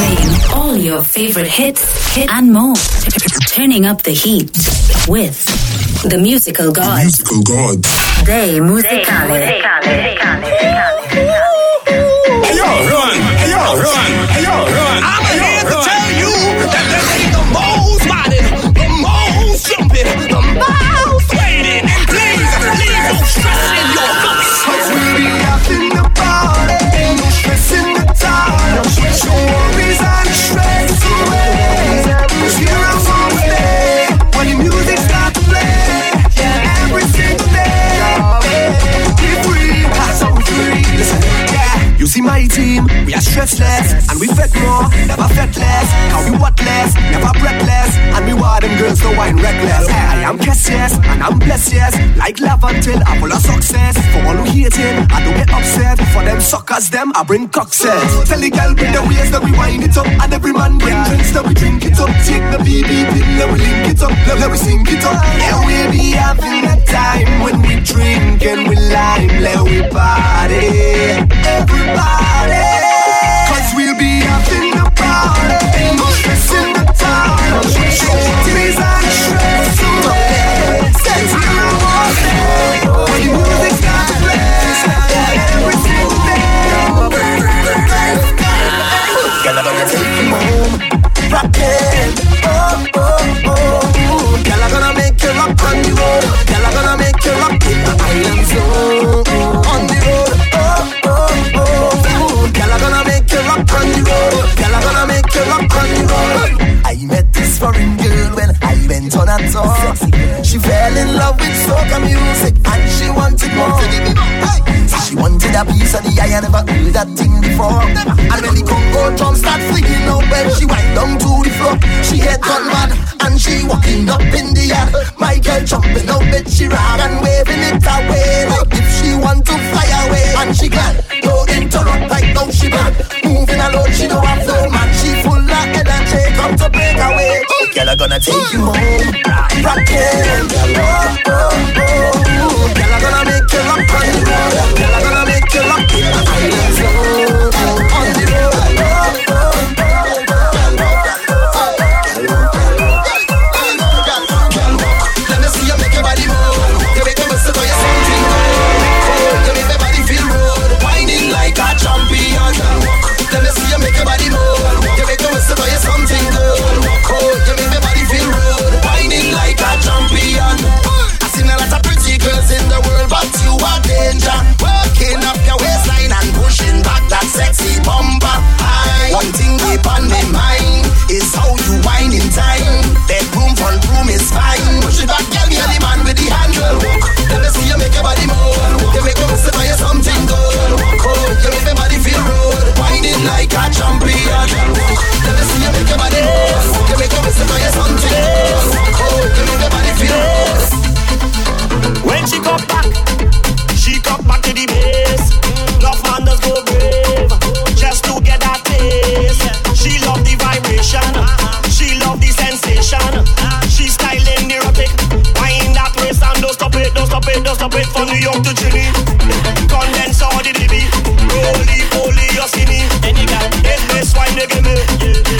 Playing all your favorite hits, hit and more. Turning up the heat with the musical gods. The Musical gods. Day Musicale. Hey stressless and we fed more, never fed less. Now we what less, never breathless, and we want them girls to wine reckless. I am Cass, yes, and I'm blessed, yes. Like love until I'm full of success. For all who hating, I don't get upset. For them suckers, them I bring cockses. Tell the girl bring the ways that we wind it up, and every man bring drinks that we drink it up. Take the BB pin, let we link it up, let, we sing it up. Yeah, we be having a time when we drink and we lime, let we party, everybody. Ain't no stress in fell in love with soca music and she wanted more. She wanted a piece of the eye. I never heard that thing before. And when the Congo drum start flinging out, when she wind down to the floor, she head gone mad and she walking up in the yard. My girl jumping out with she rag and waving it away like if she want to fly away. And she glad, no interrupt like no she bad. Moving alone, she don't have no man. She full of energy, come to break away. Girl, I'm gonna take you home, rockin'. Oh, oh, oh. Girl, I'm gonna make you rock road. Girl, I'm gonna make you rock in the stop it. From New York to Chile, condense all the DB, roly poly, you see me. Any this wine they give me, soak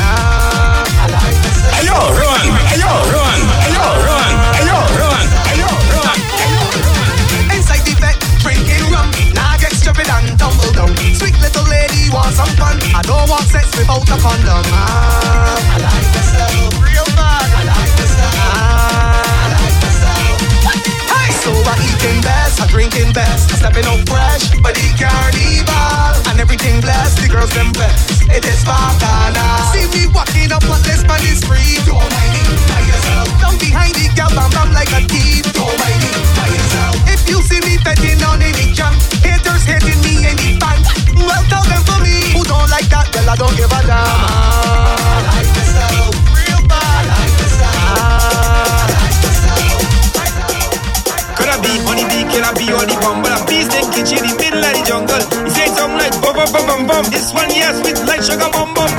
without a condom. Ah, I like the sound. Real bad. I like the sound. Ah, I like the sound. Hey, so I'm eating best, I'm drinking best, stepping out fresh, but he carnival and everything blessed. The girls them best. It is Bacana. See me walking up on this man is free. Don't mind me by yourself. Down behind the gal, I'm, like a thief. Don't mind me by yourself. If you see me betting on any jump, haters hating me any fan. Well, tell them for me. Who don't like that? Well, I don't give a damn. I like the. Real bad. I like the sound. Could I be on the? Can I be on the bum? But I'm beast in kitchen in the middle of the jungle. He say something like bum bum bum bum bum. This one yes with like sugar bum bum.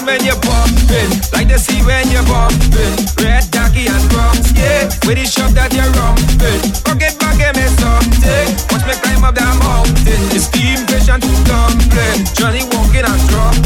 down when you're bumping, like the sea when you're bumping. Red khaki and rum yeah. with the shop that you're rumping. Bucket bucket me something, watch me climb up that mountain. It's steam fish and dumpling, Johnny walking and drop.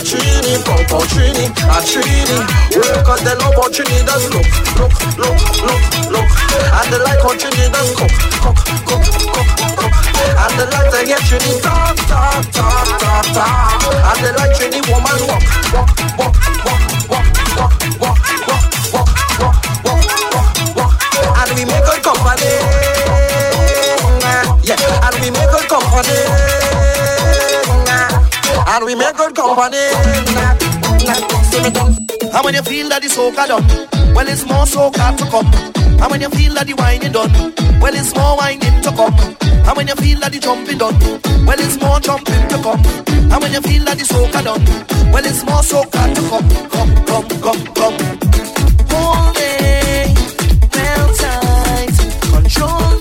I treat him, come for treat him, I treat him. Look at the love look, look, look, look, look. And the like of Trinidad, cook, cook, cook, cook, cook. And the like they get Trinidad, ta, ta, ta, ta, ta. And the like Trinidad woman, walk, walk, walk, walk, walk, walk, walk, walk, walk, walk, walk, walk, walk. And we make a company. Yeah, and we make a company and we make good company. And when you feel that the soca done, well it's more soca to come. And when you feel that the whining done, well it's more whining to come. And when you feel that the jumping done, well it's more jumping to come. And when you feel that the soca done, well it's more soca to come, come, come, come, come. Hold it, well tight, control.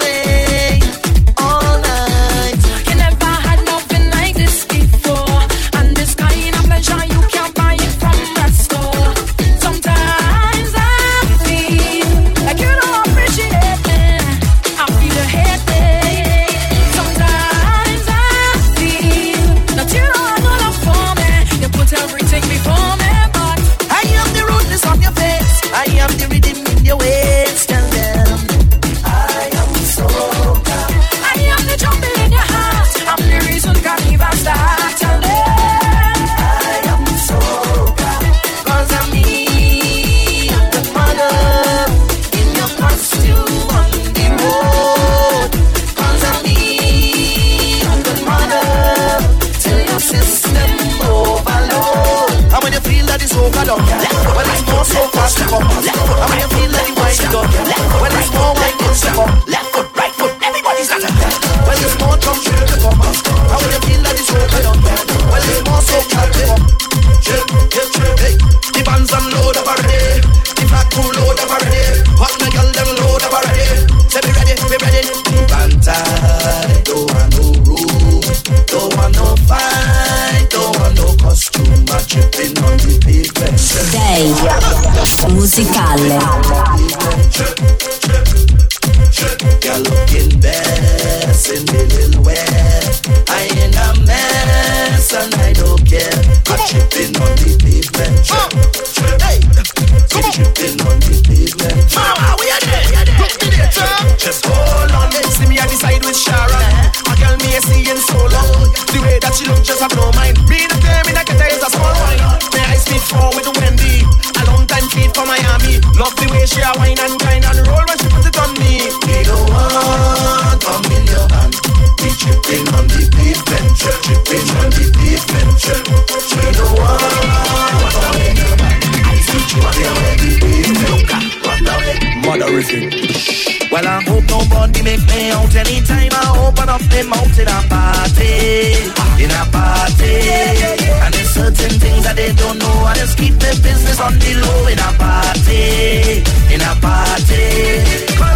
turn up the mouth in a party, in a party. And there's certain things that they don't know, I just keep the business on the low in a party, in a party.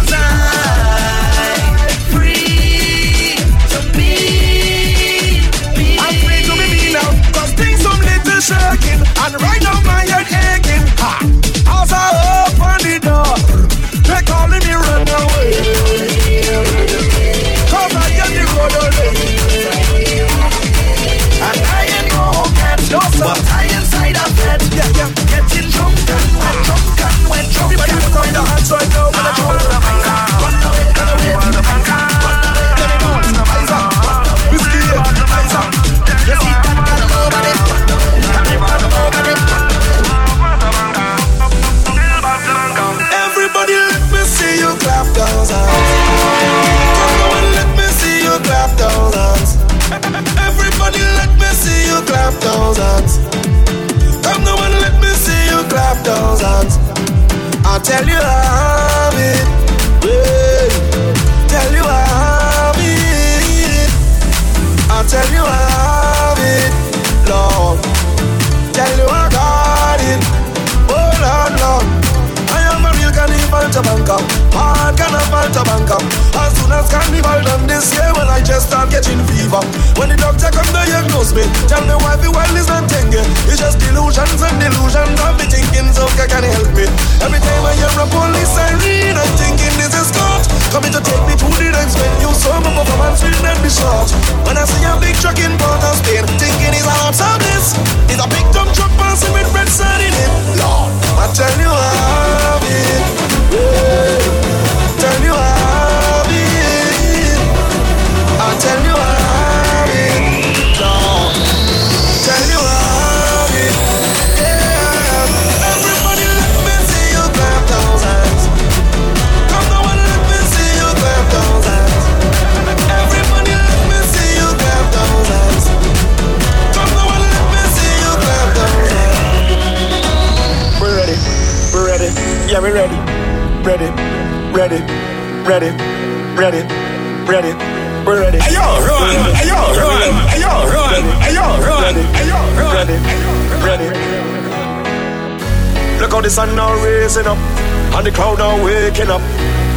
Tell you I have it. Hey. Tell you I have it. I'll tell you I have it, Lord. Tell you I got it. Oh Lord, Lord. I am a real carnival to bank up. Hard carnival to bank up soon as carnival done this year, when I just start getting fever. When the doctor come diagnose me, tell me why the world is not thinking. It's just delusions and delusions of me thinking so can he help me. Every time I hear a police siren, I'm thinking this is God coming to take me to the next now raising up, and the crowd now waking up.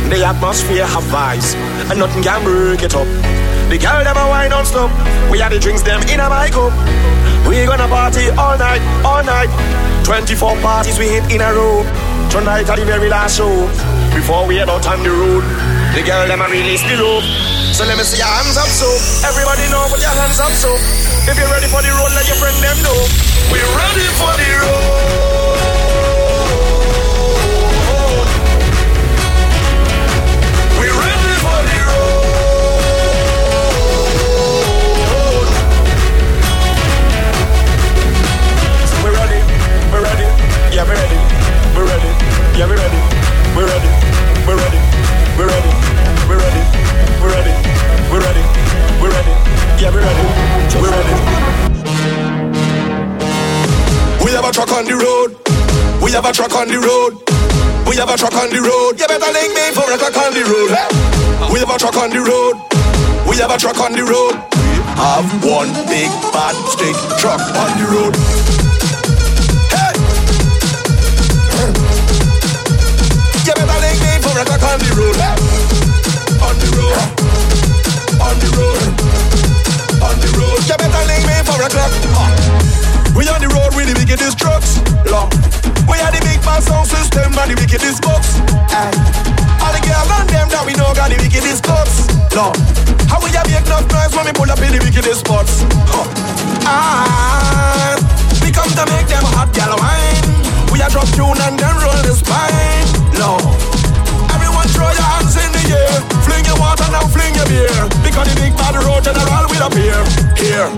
The atmosphere have vibes, and nothing can break it up. The girl them a wine non-stop. We had the drinks them in a my cup. We gonna party all night, all night. 24 parties we hit in a row. Tonight are the very last show. Before we head out on the road, the girl them a release the rope. So let me see your hands up, so everybody know put your hands up, so if you're ready for the road, let your friend them know. We're ready for the road. Yeah, we ready. We ready. Yeah, we ready. We ready. We ready. We ready. We ready. We ready. We ready. We ready. Yeah, we ready. We ready. We have a truck on the road. We have a truck on the road. We have a truck on the road. You better link me for a truck on the road. We have a truck on the road. We have a truck on the road. Have one big bad stick truck on the road. Road. On the road. On the road. On the road. You better link me for a truck. Ah. We on the road with the wickedest trucks. Long. We are the big bad sound system and the wickedest box. All the girls and them that we know got the wickedest cuts. Long. How we have make enough noise when we pull up in the wickedest spots. Huh. Ah, we come to make them hot gal wine. We are drop tune and then roll the spine. Now, fling your beer. Because the big bad road general will appear. Here.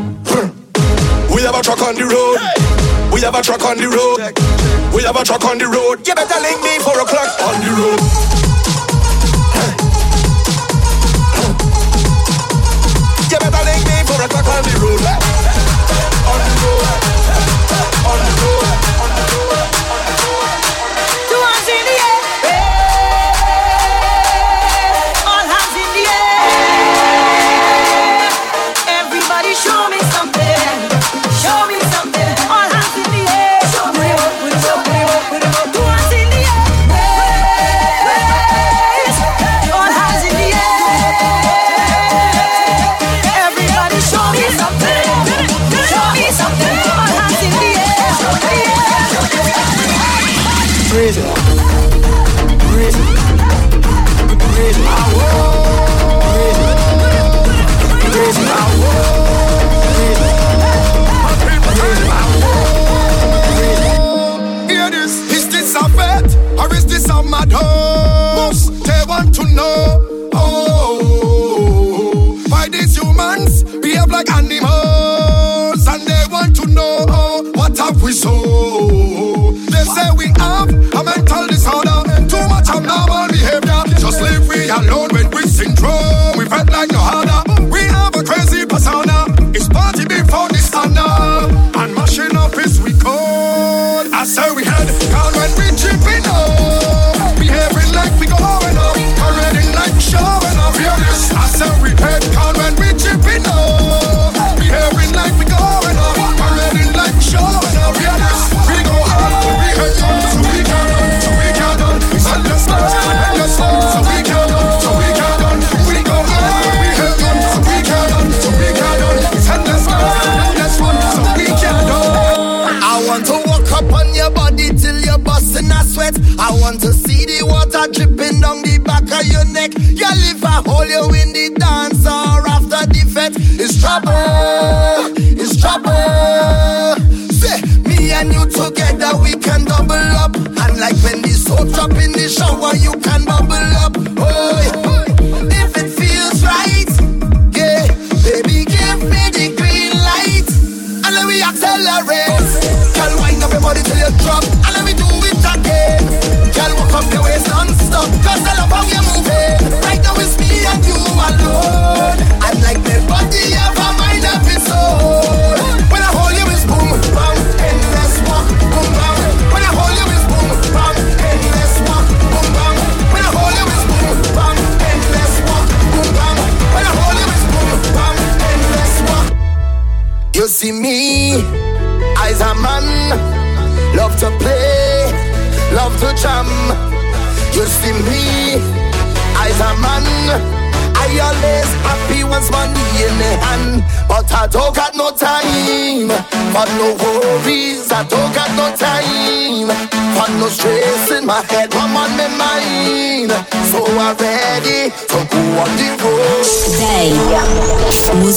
We have a truck on the road. We have a truck on the road. We have a truck on the road. You better link me for a clock on the road. You better link me for a clock on the road. On the road. On the road.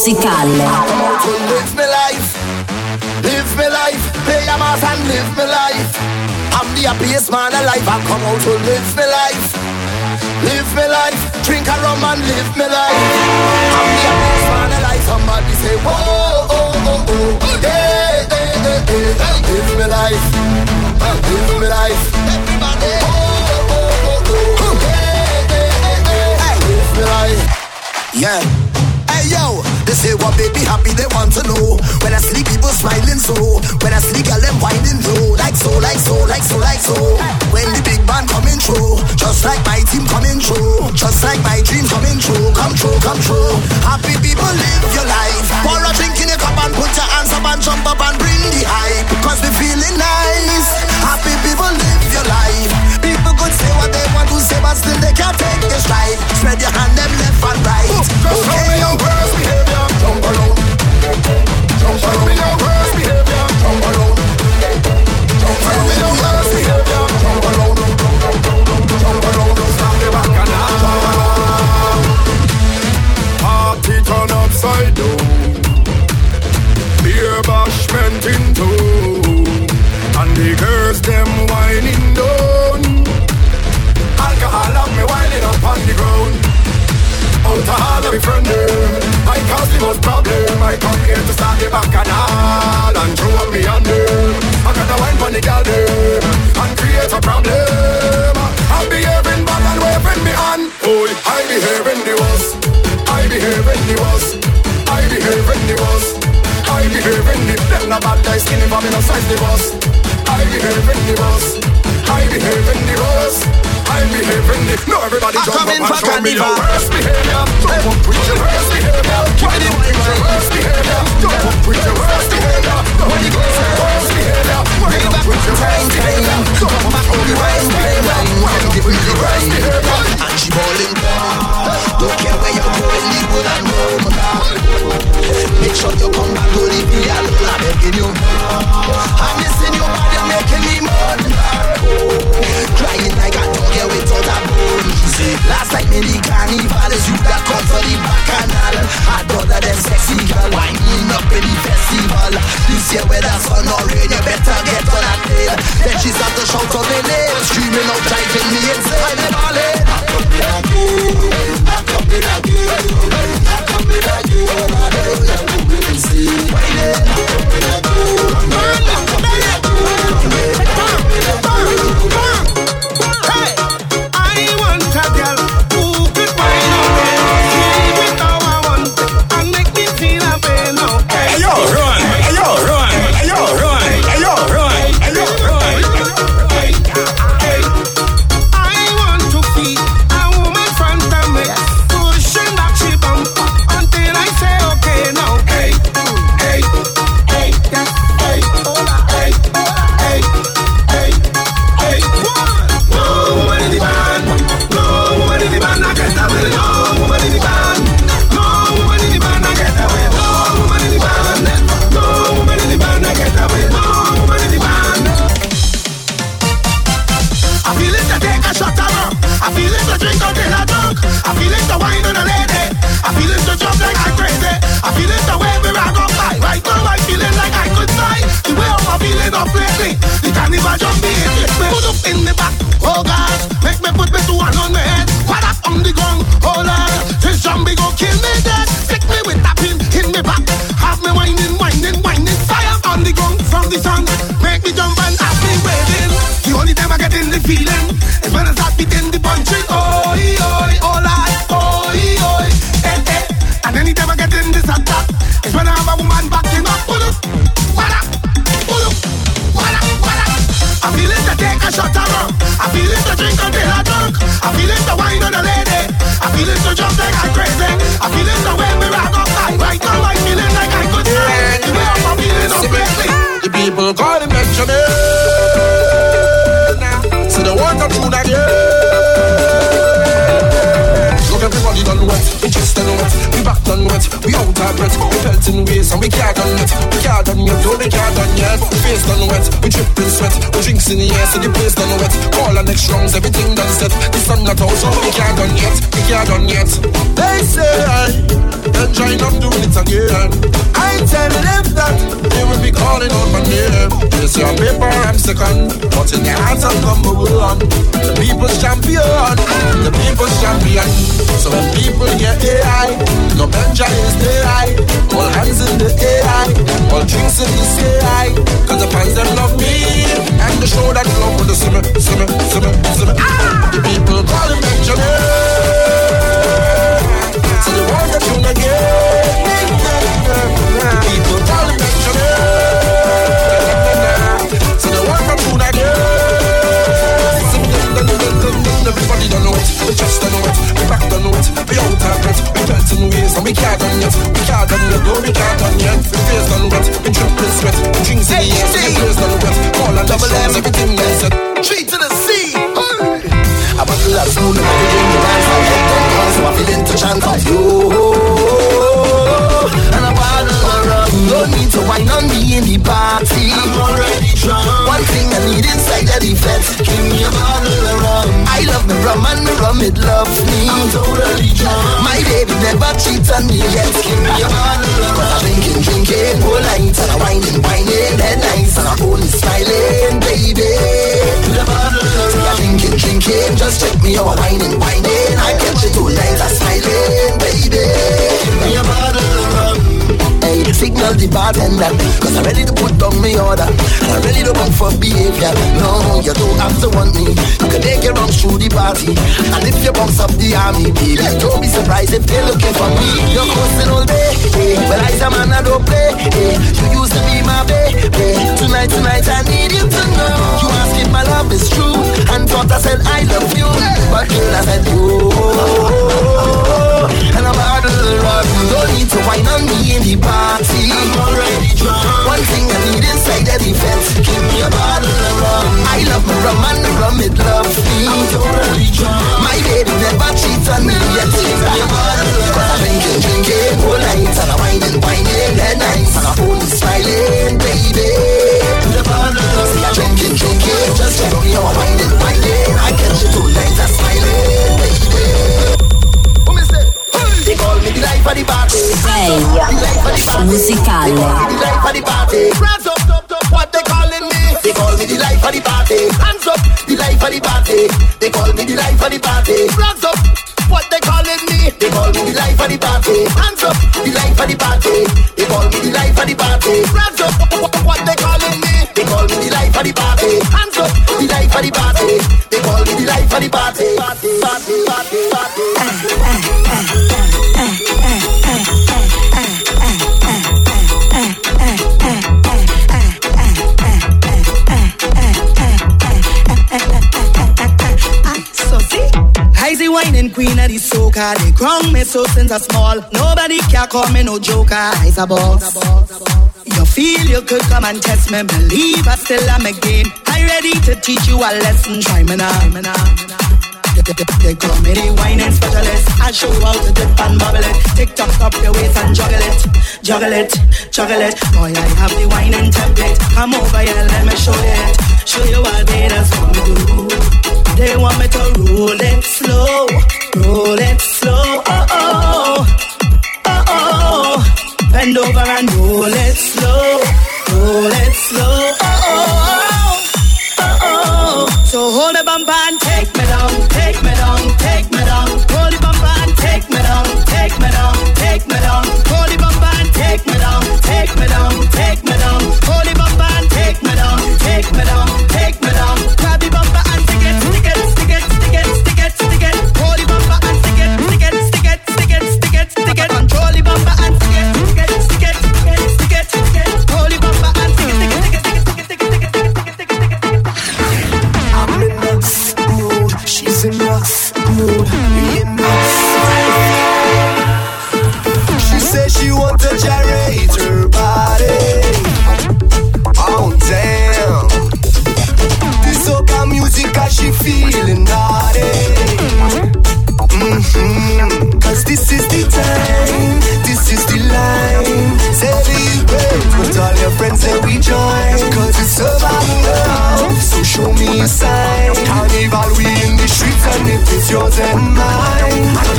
Musicale. to live my life, live my life, play a mass and live my life. I'm the happiest man alive. I come out to live my life, live my life, drink a rum and live my life. I'm the happiest man alive. Somebody say, whoa, oh, oh, oh, hey, hey, hey, hey, hey, live my life, live my life. Everybody, oh, oh, oh, oh, hey, hey, hey, hey, hey, live my life. Yeah. Hey yo, they say what baby happy they want to know. When I sleep, people smiling so. When I sleep, girl them winding low. Like so, like so, like so, like so. When the big band coming through, just like my team coming through, just like my dream coming true, come true, come true. Happy people live your life. Pour a drink in your cup and put your hands up and jump up and bring the hype. Cause we feeling nice. Happy people live your life. People could say what they want to say, but still they can't take the stride. Spread your hand them left and right. Just show me your worst behavior. Jump around. Jump show me your worst behavior. Jump around. Jump show me your worst behavior. Jump around. Jump around. Stop the back and now. Party turn upside down. Beer bashment in two. And the girls Out of all of my friend I cause the most problem I come here to start the bacchanal And throw up me on I got to wine for the them And create a problem. I'm behaving bad and waving me on Oh, I behaving the worst. I behaving the worst. I behaving the worst. I behaving the Them not bad guys skinny for me no size the boss I behaving the worst. I behaving the worst I behaving the No everybody I jump up and for show me your worst behavior. Jump up with your worst behavior. Give me the wine with your worst behavior? Jump up with your worst behavior. When you go say worst behavior. Wind up with your worst behavior? Jump up with your worst behavior. Wind up with your worst behavior? And she ballin' Don't care where you're going, leave good and home Make sure you come back to leave me alone. I'm begging you. I'm missing you bad, you're making me moan Crying like a dog, yeah, without a bone Last night in the carnival is you that come for the bacchanal. Hard brother than sexy girl Winding up in the festival. This year whether sun or rain You better get on a tail Then she start to shout on my name Screaming out, driving me insane. I'm balling I joker. They crown me so since I small. Nobody can call me no joker. I's a boss. You feel you could come and test me. Believe I still am a game. I ready to teach you a lesson. Try me now. They call me the whining specialist. I show how to dip and bubble it. Tick tock up your waist and juggle it, juggle it, juggle it. Boy, I have the whining template. Come over here, let me show it. Show you what they that's what me do. They want me to roll it slow. Roll it slow, oh oh, oh oh. Bend over and roll it slow, roll it slow, oh oh, oh oh. So hold the bumper and take me down, take me down, take me down. Hold the bumper and take me down, take me down, take me down. Hold the bumper and take me down, take me down, take.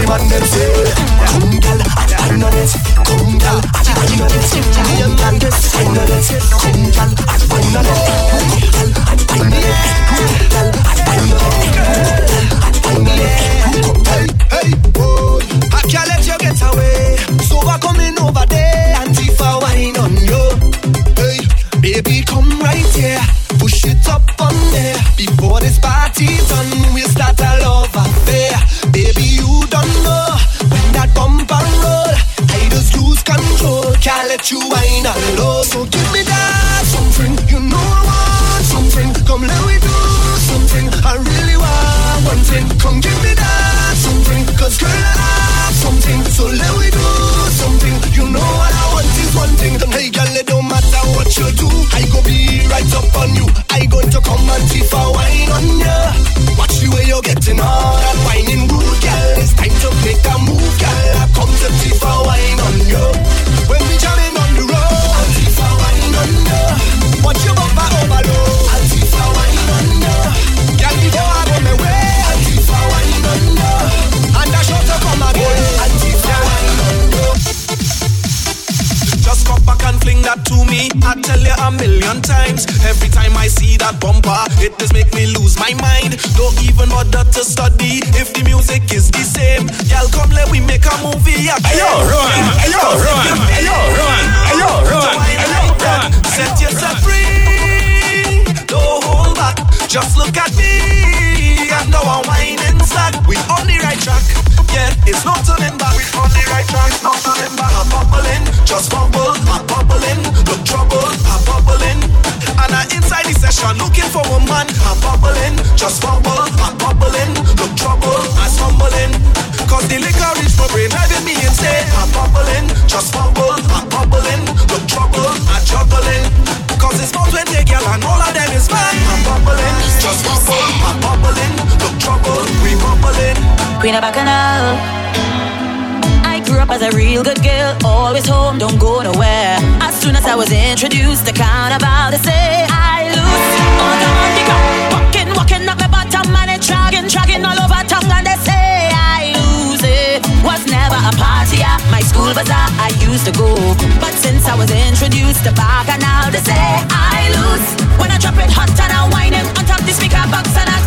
the man them say Come gal, I know it Come girl, I know it Me and man I know it Come gal, I know it was introduced, the kind of how say I lose. Oh, no, you go. Walking, walking up the bottom, and it's dragging, dragging all over town, and they say I lose it. Was never a party at my school bazaar, I used to go. But since I was introduced, the back, and now they say I lose. When I drop it hot, and I whine him on top the speaker box, and I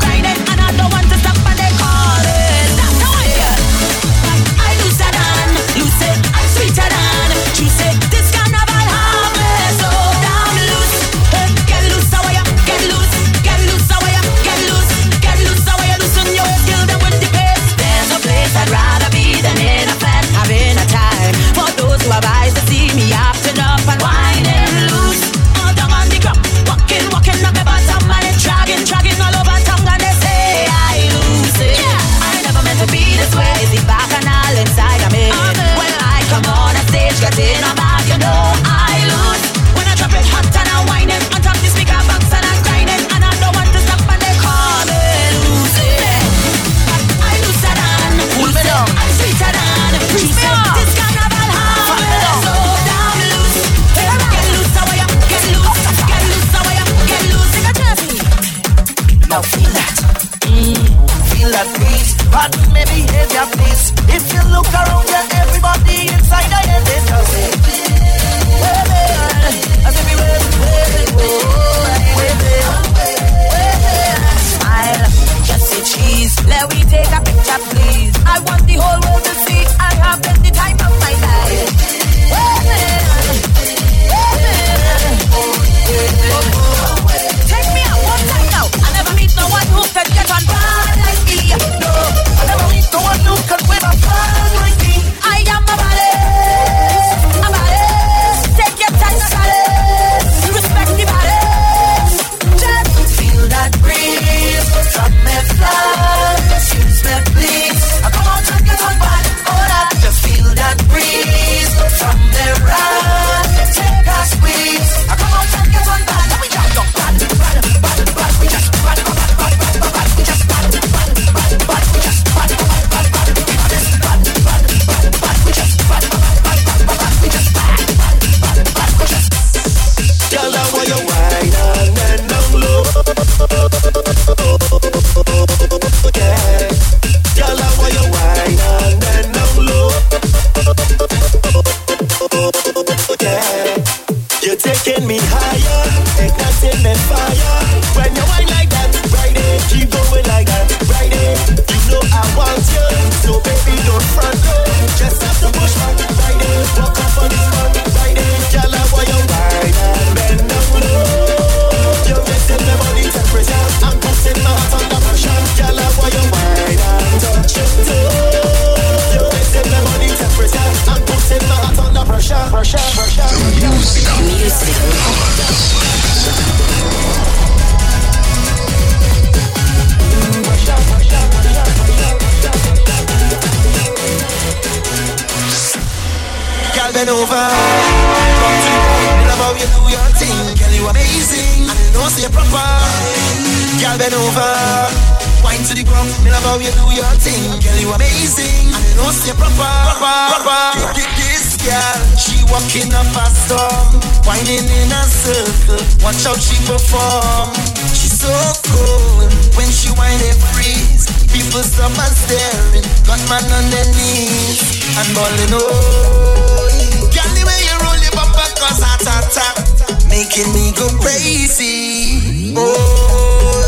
making me go crazy. Oh,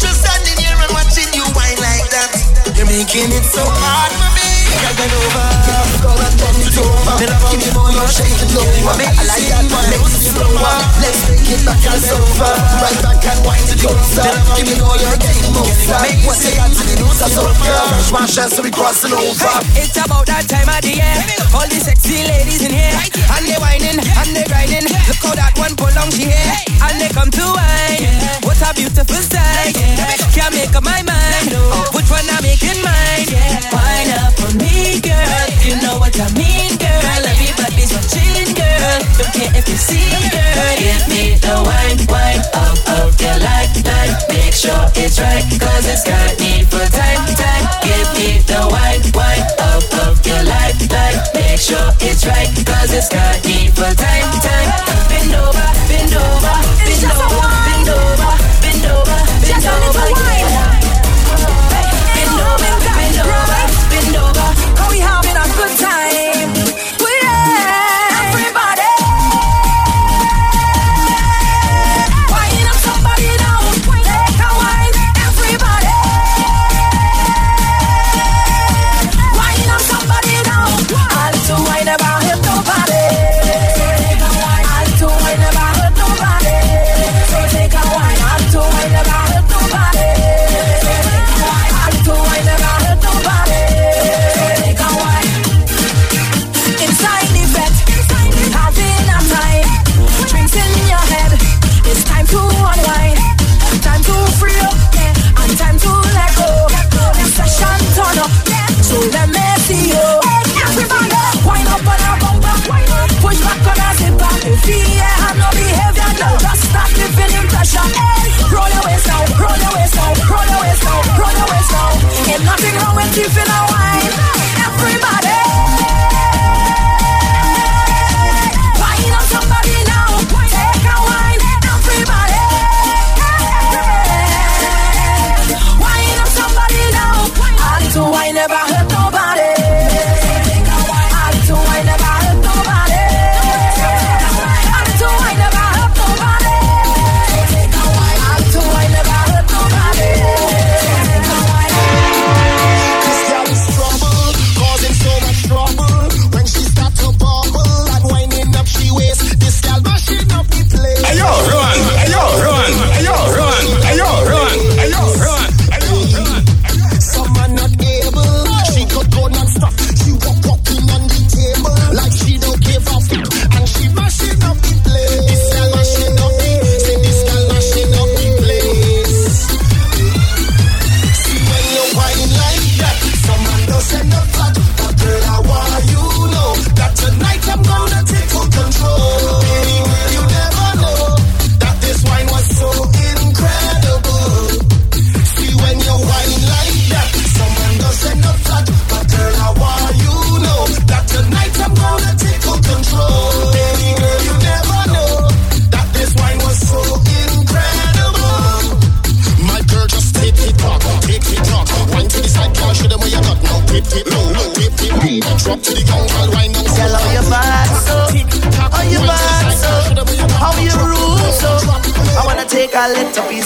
just standing here and watching you whine like that, you're making it so hard it over. Me love how you know you're shaking low. I like that let's it slower. Let's bring it back and over. Right back and wind it closer. Give me all your game moves. Make what you got to the news, that's all. Fresh one chance to be crossing over. It's about that time of the year. All the sexy ladies in here, and they whining and they grinding. Look how that one pull on she hair, and they come to wine. What a beautiful sight! Can't make up my mind. Which one I'm making mine? Wine up for me, girl. You know what I mean, girl. Everybody's watching, girl. Don't care if you see, girl. Give me the wine, wine up of your life, life. Make sure it's right, cause it's got need for time, time. Give me the wine, wine up of your life, life. Make sure it's right, cause it's got need for time, time. Bend over, bend over, bend over,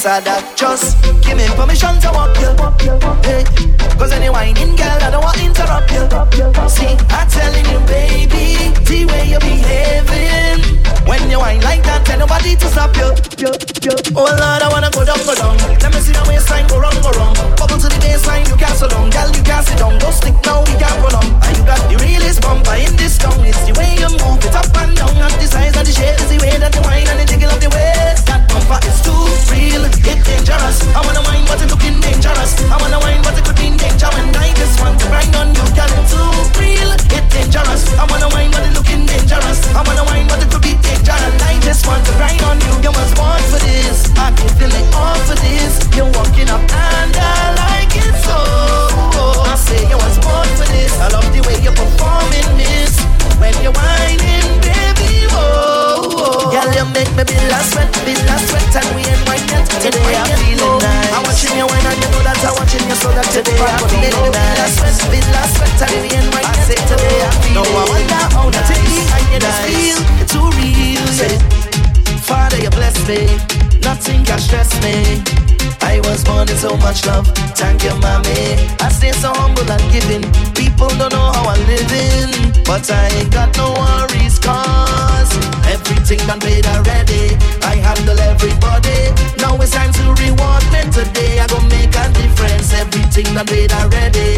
little that. Just give me permission to walk you. Hey. Cause any whining girl, I don't want to interrupt you. See, I'm telling you, baby, the way you're behaving. When you whine like that, tell nobody to stop you. Oh Lord, I wanna go down, go down. Let me see the waistline go round, go round. Bubble to the baseline, you can't sit down. Girl, you can't sit down. Go stick now, we can't run on. And you got the realest bumper in this town. It's the way you move it the size the shape, the way that and jiggle the waist. That bumper is too real, dangerous. I wanna wine, but it looking dangerous. I wanna wine, but it could be I just want to grind on you, girl, it's too real, dangerous. I wanna but looking dangerous. I wanna but it could be I just want to grind on you. Giving. People don't know how I'm living, but I ain't got no worries, cause everything done paid already. I handle everybody. Now it's time to reward me today. I gon' make a difference. Everything done paid already.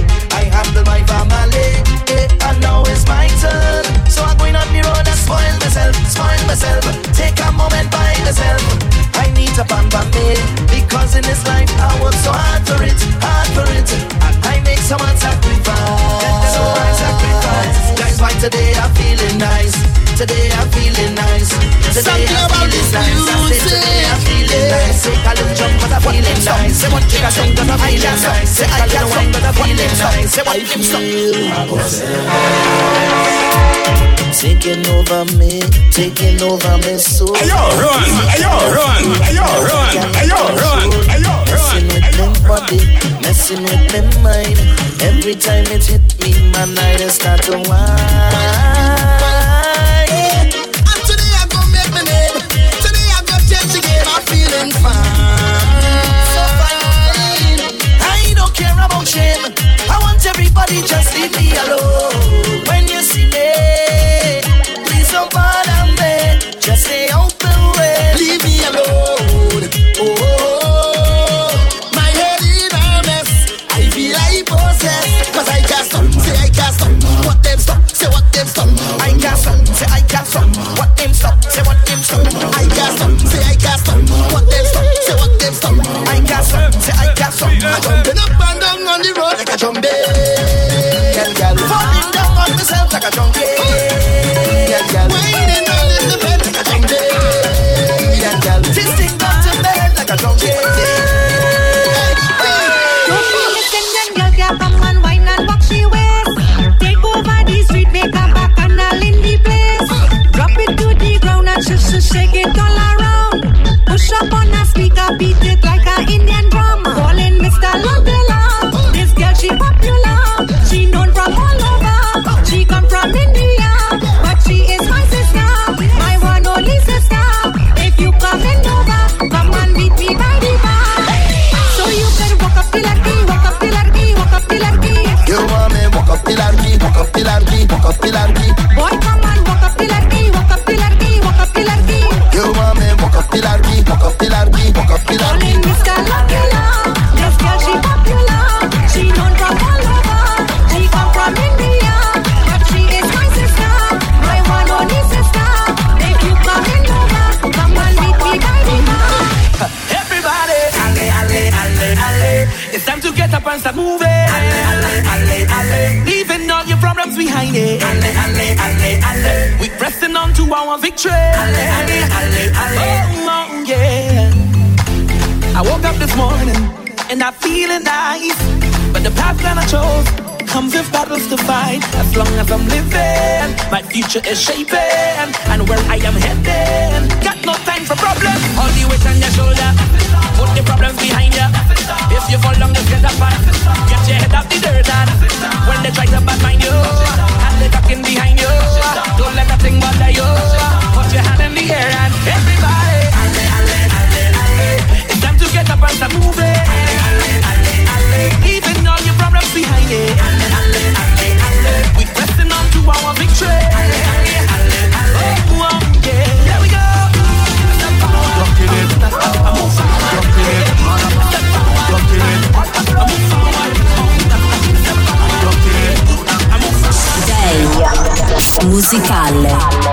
Today I'm feeling nice. Today I'm feeling nice. Today I'm feeling nice. I say today I'm feeling nice. Take a little jump 'cause I'm feeling nice. Say what take a jump 'cause I'm feeling nice. Say I can't wine 'cause I'm feeling nice. Say what them Taking over me, taking over me soul. Ayo, run, ayo, run, ayo, run, ayo, run, ayo, run Messing with me body, messing with me mind. Every time it hit me, man, I just start to whine. Want just leave me alone. When you see me, please don't bother me. Just stay out the way. Leave me alone. Oh, my head in a mess. I feel like possessed. Cause I can't stop. Say I can't stop. What them stop? Say what them stop. I can't stop, say I can't stop. What them stop, say what them stop. I can't stop. Say I can't stop. What them stop? Say what them stop. I can't stop, say I can't stop. I jumping up the road like a jumbie. Girl, all your problems behind it. Alle, alle, alle, alle. We pressing on to our victory. Alle, alle, alle, alle. Oh, oh, yeah. I woke up this morning and I'm feeling nice, but the path that I chose comes with battles to fight. As long as I'm living, my future is shaping, and where I am heading, got no time for problems. All the weight on your shoulder, put the problems behind you. If you fall down, just get up and get your head out the dirt. And when they try to bad mind you, and they talking behind you, don't let that thing bother you. Put your hand in the air and everybody. alle, alle, alle, alle. It's time to get up and start moving. Leaving all your problems behind it. We pressing on to our victory. Day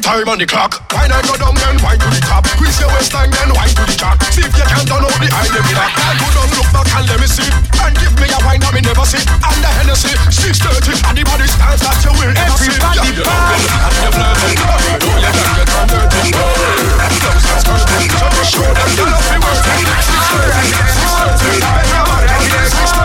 time on the clock. Why not go down then why to the top? Quiz your waistline then why to the top? See if you can turn up the eye, let me. I go down, look back and let me see. And give me a wine that me never see. And the Hennessy, 630, and the body stands that you will see. Everybody yeah. pass. And you're flirting, oh, you can get you I'm a man,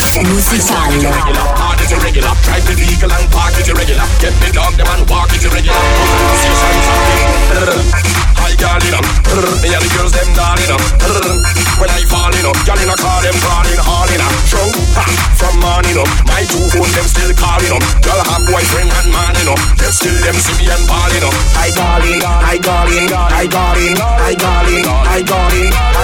Mix musical. Hard I I I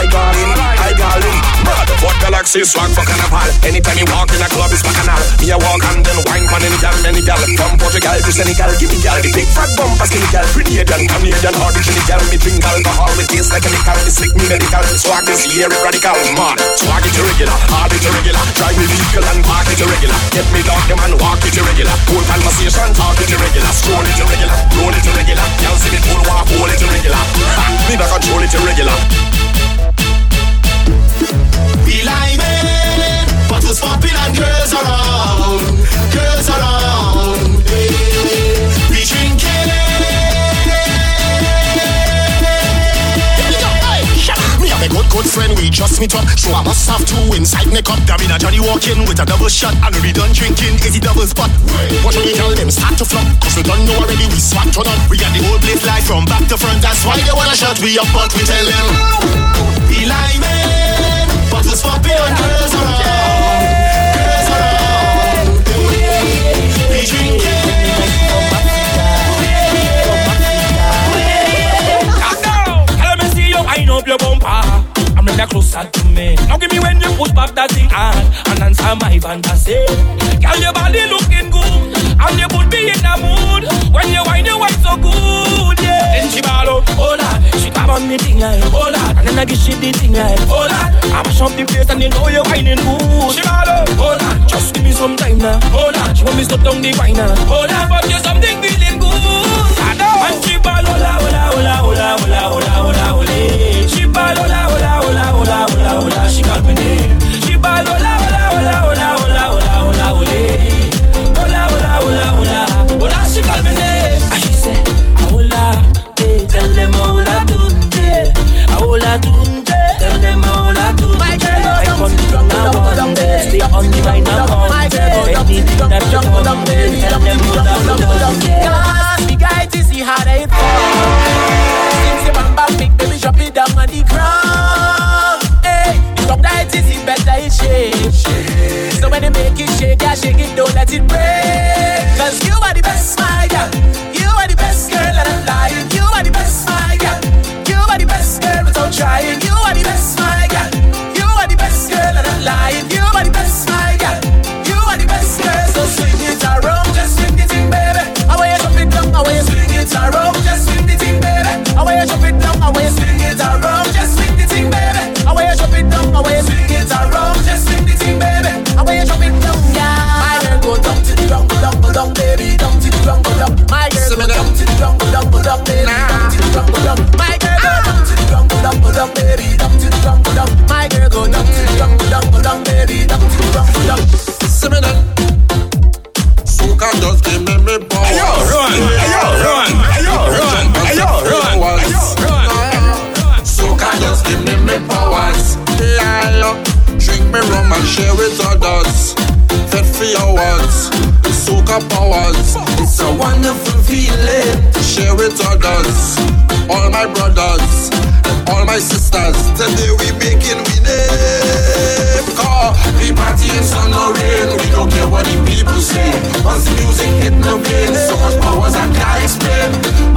I I mad. But Galaxy swag for carnival Anytime you walk in a club, it's bacchanal Me a walk and then wine pan any gal, any gal. From Portugal to Senegal, give me gal. The big fat bumper, skinny gal Pretty Asian, Canadian, hard Asian gal. Me drink alcohol, me taste like a nickel Me slick, me medical. Swag is here, radical. Man, swag it irregular, hard it irregular. Drive me vehicle and park it irregular. Get me dog, the man walk it irregular. Whole conversation, talk it irregular. Stroll it irregular, roll it irregular. Y'all see me pull, walk, hold it irregular. Ha, Me not control it irregular. We like it, but who's popping and girls around, girls around. Hey, we drinking. Me have a good, good friend, we just meet up. So I must have two inside me cup. There been a Johnny walking with a double shot. And we done drinking, is it double spot? Watch when we tell them start to flop. Cause we don't know already, we swat on. We got the whole place live from back to front. That's why they wanna shut we up, but we tell them. We like men, but who's popping on girls around. Girls around. We you up your bumper. I'm really closer to me. Now give me when you push back that thing on and answer my fantasy. Girl, your body looking good and you put me in the mood when you wind your wine so good. Then she ball up, oh lord, she come on me thing like, oh lord, and then I give she the thing like, oh lord, I mash up the place and you know you're whining good. She ball up, oh lord, just give me some time now, oh lord, she want me stop down the wine now, oh lord, but you something feeling good. I know. And she ball, hola, hola, hola, hola, hola, hola, hola, hola. She ball, hola, hola, hola, hola, hola, hola, she call me name. On the line now on. Anything that you want, tell them hola tunde. Cause me guy to see how they fall. Since the bamba big, baby drop it down on the ground. Hey, the top that is it better it shake. So when they make it shake, yeah, shake it, don't let it break. Share with others. Fed for your words, soca powers. It's a wonderful feeling to share with others. All my brothers and all my sisters. Today we making we name. Cause we party in sun or rain. We don't care what the people say. Once the music hit the vein, so much powers I can't explain.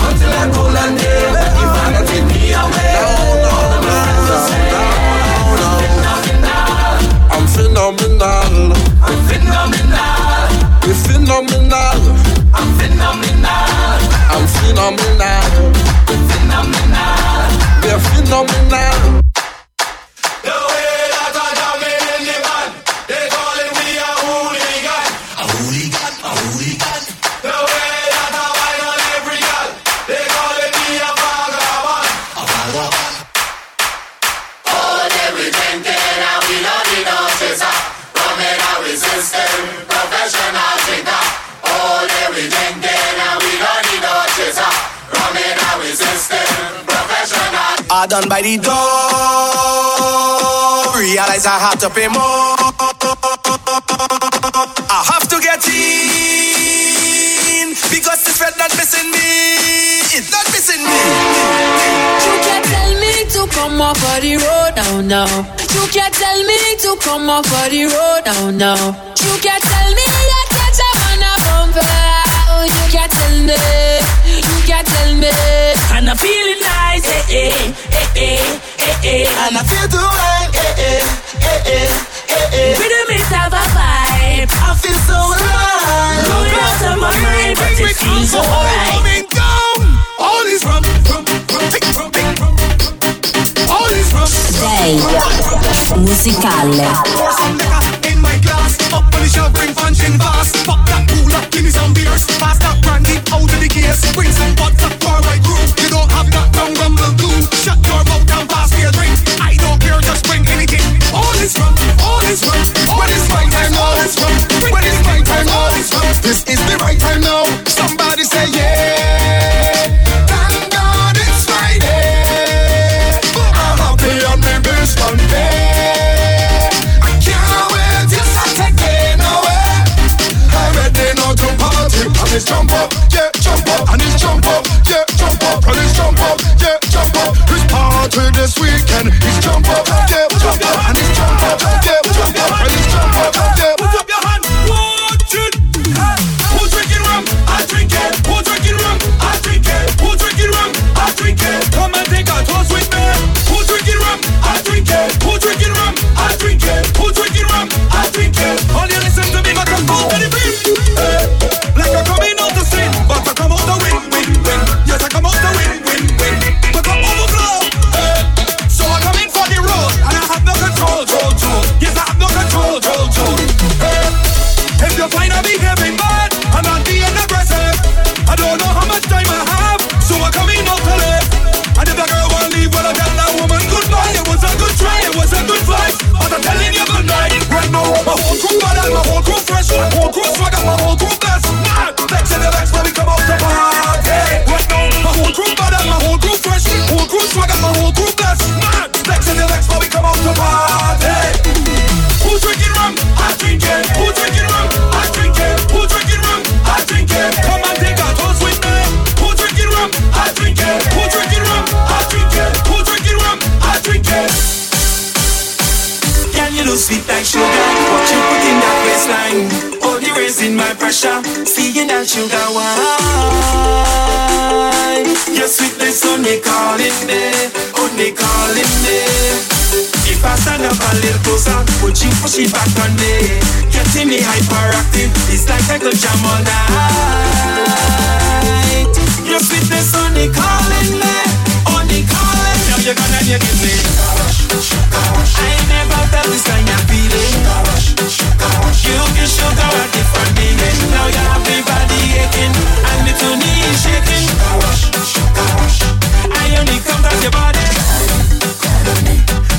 Until I call a name, if I don't take me away. Phenomenal. Phenomenal. We're phenomenal. Professional. I done by the door. Realize I have to pay more. I have to get in because this red not missing me. It's not missing me. You can't tell me to come off of the road now, now. You can't tell me to come off of the road now, now. You can't tell me I catch a man a bumper. Oh, you can't tell me, you can't tell me. And I'm feeling nice, eh, eh, Eh eh, eh, eh, eh. And I feel the vibe. eh, eh, eh, eh, eh, eh. Rhythm is a vibe. I feel so alive. Going out of my mind, but it feels so alright. Coming down, all is rum, rum, rum, rum, rum, rum. All is rum. Sei musicale. Fast. Pop that cooler, give me some beers. Pass that brandy out of the case. Bring some vodka, This is the right time now. Somebody say yeah. Thank God it's Friday. I'm happy. I can't wait till Saturday. I'm ready to party. And it's jump up, yeah, jump up. And it's jump up, yeah, jump up. And it's jump up, yeah, jump up. Party this weekend. It's jump up, yeah, jump up. And it's jump up, yeah, jump up. And it's jump up, yeah. closer. Would you push it back on me? Getting me hyperactive. It's like I could jam all night Your sweetness only calling me. Only calling. Now you're gonna you give me I ain't never felt this kind of feeling. You give sugar a different meaning. Now you have me body aching And me to knee shaking. I only come back your body.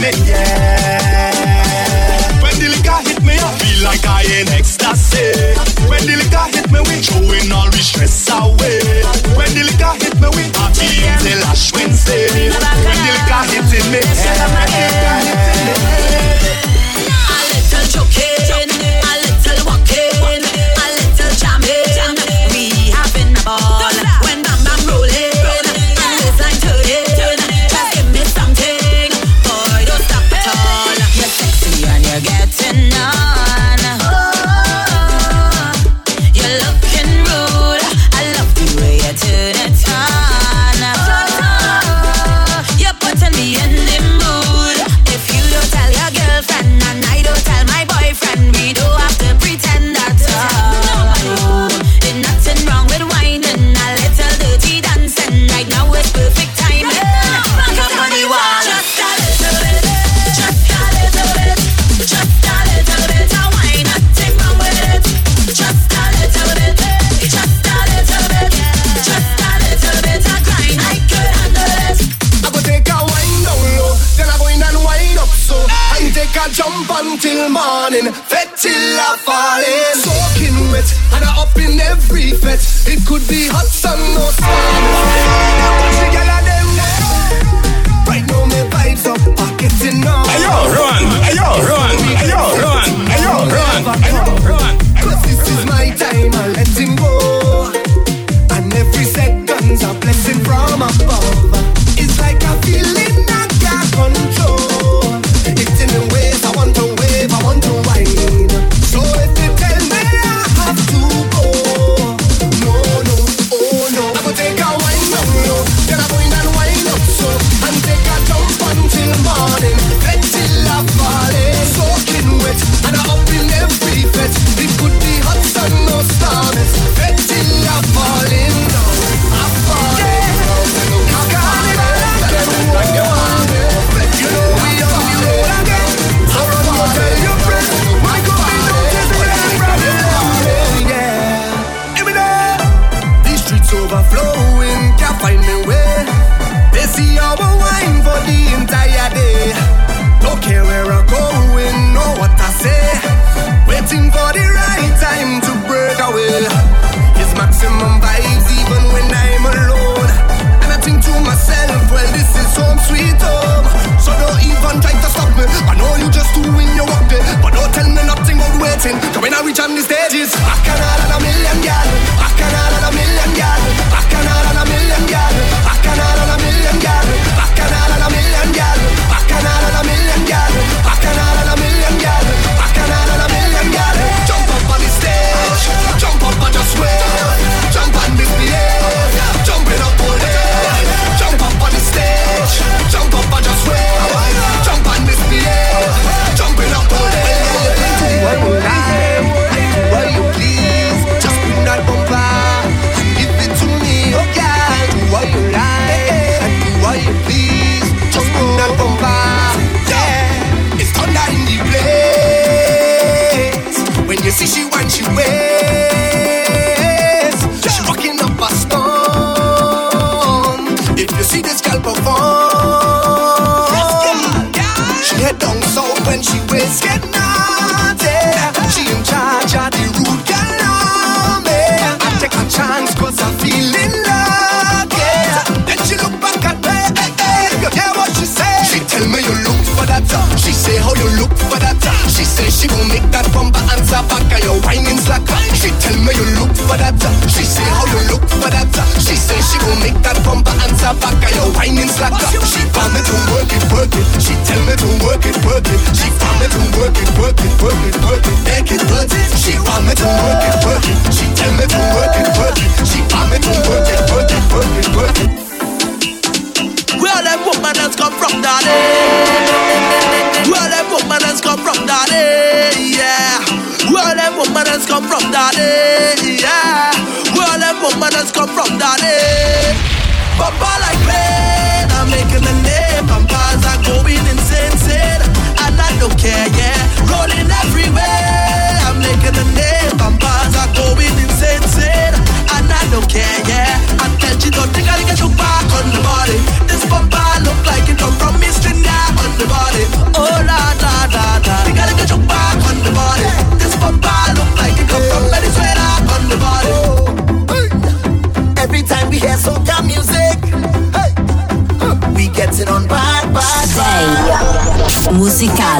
me, yeah.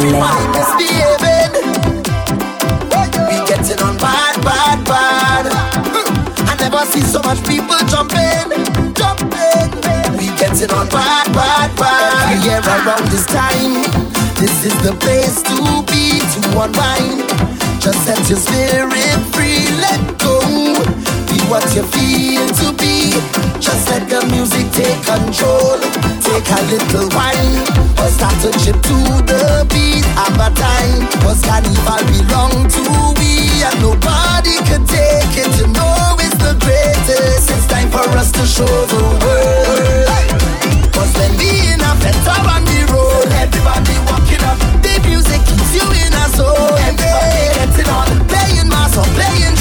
Misbehaving. We get it on bad, bad, bad. I never see so much people jumping, jumping. We get it on bad, bad, bad. Around this time, this is the place to be, to unwind. Just set your spirit free, let go. Be what you feel to be. Just let the music take control. Take a little wine, or start to chip to the beat. Have a time, cause carnival belong to we, and nobody can take it. You know it's the greatest. It's time for us to show the world. Cause when we in a better on the road, everybody walking up. The music keeps you in a zone. Everybody getting on, playing mass or playing.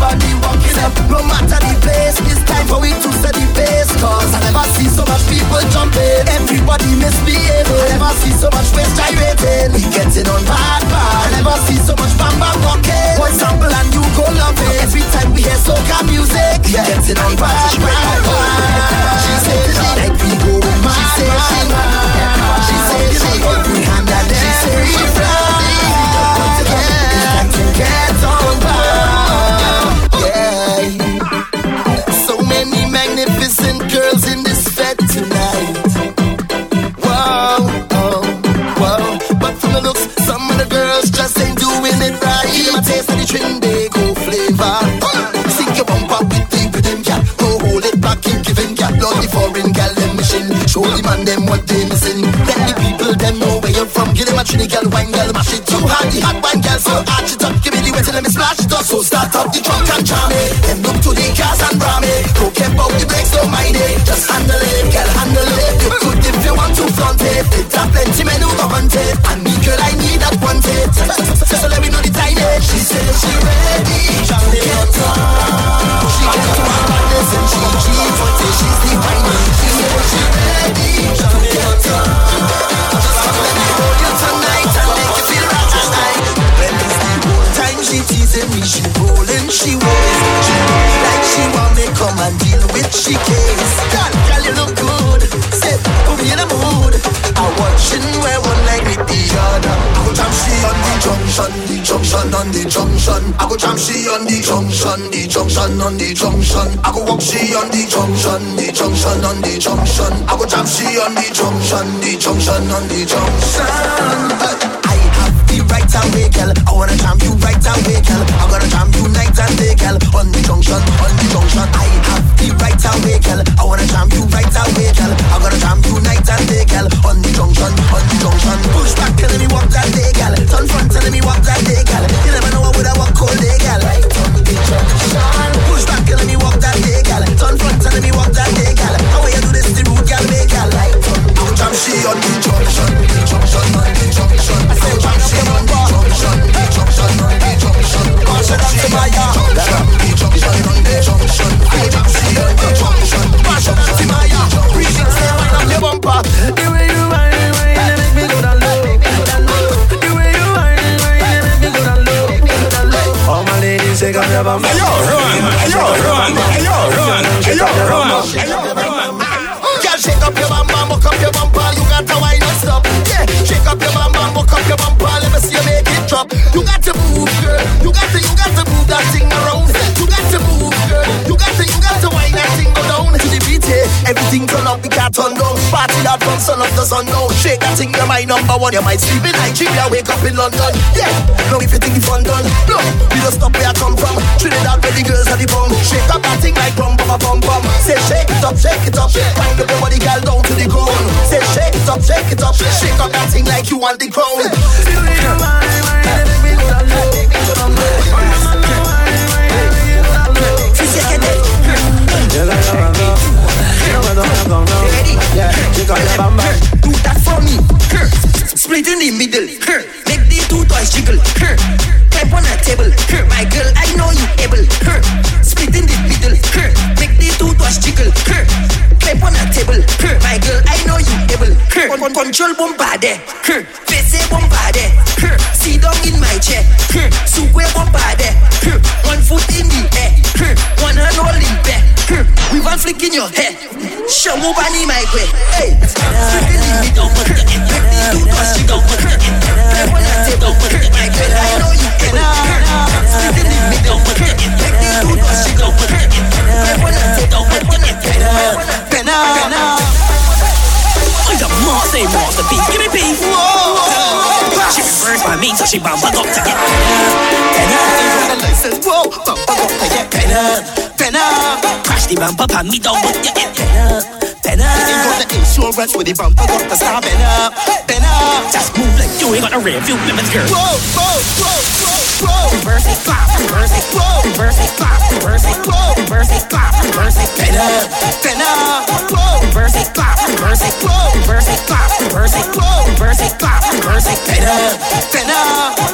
Everybody walking up, no matter the place. It's time for we to set the pace. Cause I never see so much people jumping. Everybody misbehaving. I never see so much waist gyrating. We getting on bad, bad. I never see so much bam bam walking. One sample and you go love it. Every time we hear soca music, we getting on bad, bad, bad. She said she like we go mad. She mad. Show the man them what they missing. Let the people them know where you're from. Give them a Trini gal, wine gal, mash it too hard. The hot wine gal, so arch it up. Give me the wet and let me splash it up. So start up the trunk and jam it. Then look to the cars and ram it. Don't care about the brakes, don't mind it. Just handle it, gal, handle it. You could if you want to flaunt it. It's a plenty men who hunt it. And me girl, I need that want it. So, let me know the time it. She says she ready. She get on. She get to my madness and she. She case. Girl, girl, you look good. Say, put me in a mood. I watching where one leg with the other. I go jam she on the junction, the junction on the junction. I go jam she on the junction, the junction on the junction. I go walk she on the junction, the junction on the junction. I go jam she on the junction, the junction on the junction. I right away, girl. I wanna jam you right away, girl. I'm gonna jam you night and day, girl. On the junction, on the junction. I have the right away, girl. I wanna jam you right away, girl. I'm gonna jam you night and day, girl. On the junction, on the junction. Push back, telling me walk that day, girl. Turn front, telling me walk that day, girl. You never know what would I walk all day, girl. Right on the junction. Push back, telling me walk that day, girl. Turn front, telling me walk that day, girl. How you do this, the root, girl, make girl. Right jump, she on the junction, junction man, the junction. I say jump, she on the junction, the junction man, the junction. Pass it up to my yard, the junction on the junction. I jump, she on the junction, pass it up to my yard. Breathe in, say wine up your bumper. The way you wine, the way you make me go down low. The way you wine, the way you make me go down low. All my ladies say come here, bumper. Yo, run, yo, run, yo, run, yo, run, yo, run. Girl, shake up your bumper, muck up your up your bum bum, buck up your bumper. Let me see you make it drop. You got to move, girl. You got to, you got to move that thing around. You got to move, girl. You got to, you got to wind that thing go down to the beat. Yeah. Everything turn up, the car turn down. Party that from sun up the sun now. Shake that thing, you're my number one. You might sleep in Nigeria, wake up in London. Yeah, now if you think the fun done, no, we don't stop where I come from. Trinidad where the girls are the bum. Shake up that thing like bum bum bum bum. Say shake it up, shake it up. Wind up your body, girl, down to the ground. Say shake it up, shake it up. Shake up that thing like you want the crown. Do that for me. Split in the middle. Make the two toys jiggle. Clap on the table. My girl, I know you able. Split in the middle. Make the two toys jiggle. Clap on the table. My girl, I know you able. Con- Control bombade. Face bombade. Sit down in my chair. Super bombade. One foot in the air. One hand holding back. We one flick in your head. Show me bani my way. Hey, split in the middle. Make the two toys jiggle. Clap on the table. My girl, I know you able. Split in the middle. Make the two toys jiggle. Clap on the table. Penna, penna. I got more, say more, give me beef. She prefers by me, so she bump up to get penna. license, whoa, bump up to get penna, penna. Crash the bumper, pan me down, but you get penna, penna. You got the insurance with the bumper, got the star penna, penna. Just move like you ain't got a rear view limits, girl. Whoa, whoa, whoa, whoa, Reverse it, clap, reverse it, whoa. Reverse it, clap, reverse it, whoa. Reverse it, clap, reverse it. Whoa. Reverse it, clap, reverse it, whoa. Reverse it, clap, reverse it, whoa. Reverse it, clap, reverse it.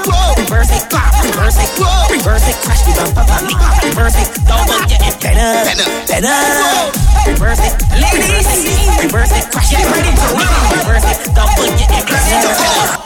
Whoa. Reverse it, clap, reverse it, whoa. Reverse it, crash bumper, pan me, clap, reverse it, double, yeah, it, penna, penna, penna. Reverse it, ladies, reverse it, crash it, reverse it, double, yeah, it, penna.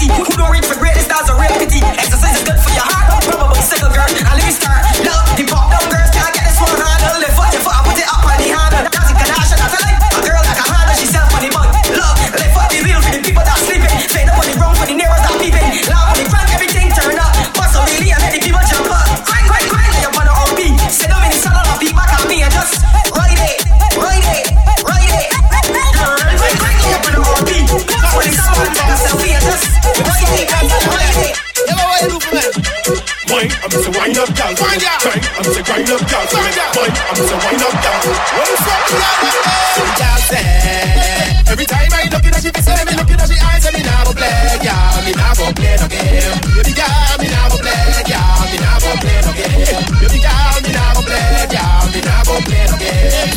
Who don't reach for greatest, that's a real pity. Exercise is good for your heart. Wine, I'm just a wind up gal. Wind up. Grind, I'm a grind up gal. Wind up. Wine, I'm a wind up gal. What is gal? So gal say, every time I look at her, she face, let me look at her, she eyes, and me nah go play, gal. Me nah go play no game. Baby gal, me nah go play, gal. Me nah go play no game. Baby gal, me nah go play, gal. Me nah go play no game.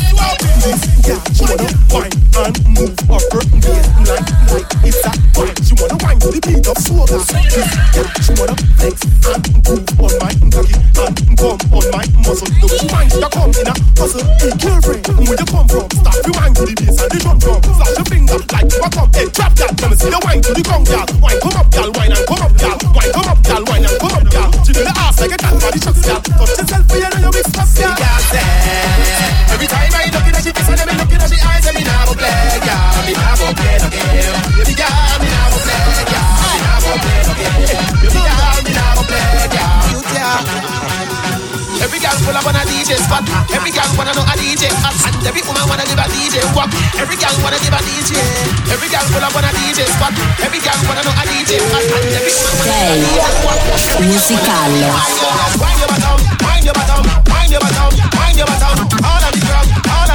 Yeah, she wanna wine and move her curtain to of. Yeah, she wanna flex and move on my cocky and come on my muscle. The way she wine, she a come in a hustle. Hey, girlfriend, where you come from? Start the wine to the bass and the drum drum. Flash your finger like you a come. Hey, drop that, let me see the wine to the ground, gal. Wine come up, gal. Wine and come up, gal. Wine come up, gal. Wine and come up, gal. Jiggle the ass like a cat body chucks, gal. Touch yourself for you know you mix us, gal. Eh, every time I look at she face and me look at she eyes and me go play, gal. Me go play no game. Baby gal, Girl pull up on a DJ spot. Every girl wanna know a DJ hot. And every woman wanna give a DJ walk. Every girl wanna give a DJ. Every girl pull up on a DJ spot. Every girl wanna know a DJ hot. And every woman wanna give a DJ walk. Musicale. Wind your bottom, wind your bottom, wind your bottom, wind your bottom. All on the ground, all on the ground, all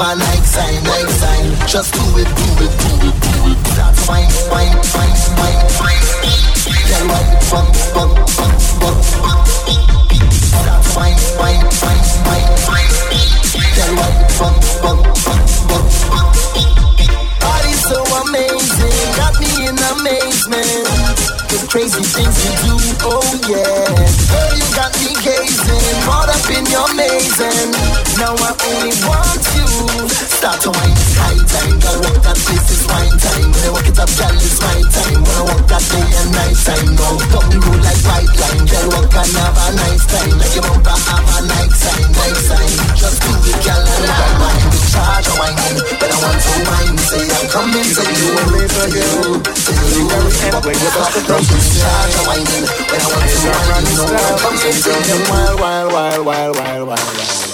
never like sign, like sign. Just do it, do it, do it, do it. That fine, fine, fine, fine, fine. Tell what fuck, fuck, fuck, fuck, fuck. That fine, fine, fine, fine, fine. Tell what fuck, fuck, fuck, fuck, fuck. That is so amazing, got me in amazement. The crazy things you do, oh yeah. Girl, you got me gazing, caught up in your mazing. Now I only want To you and live again. You never end when you're back to charge of whining, but I want to wine, so I'm coming to you. Wild, wild, wild, wild, wild, wild.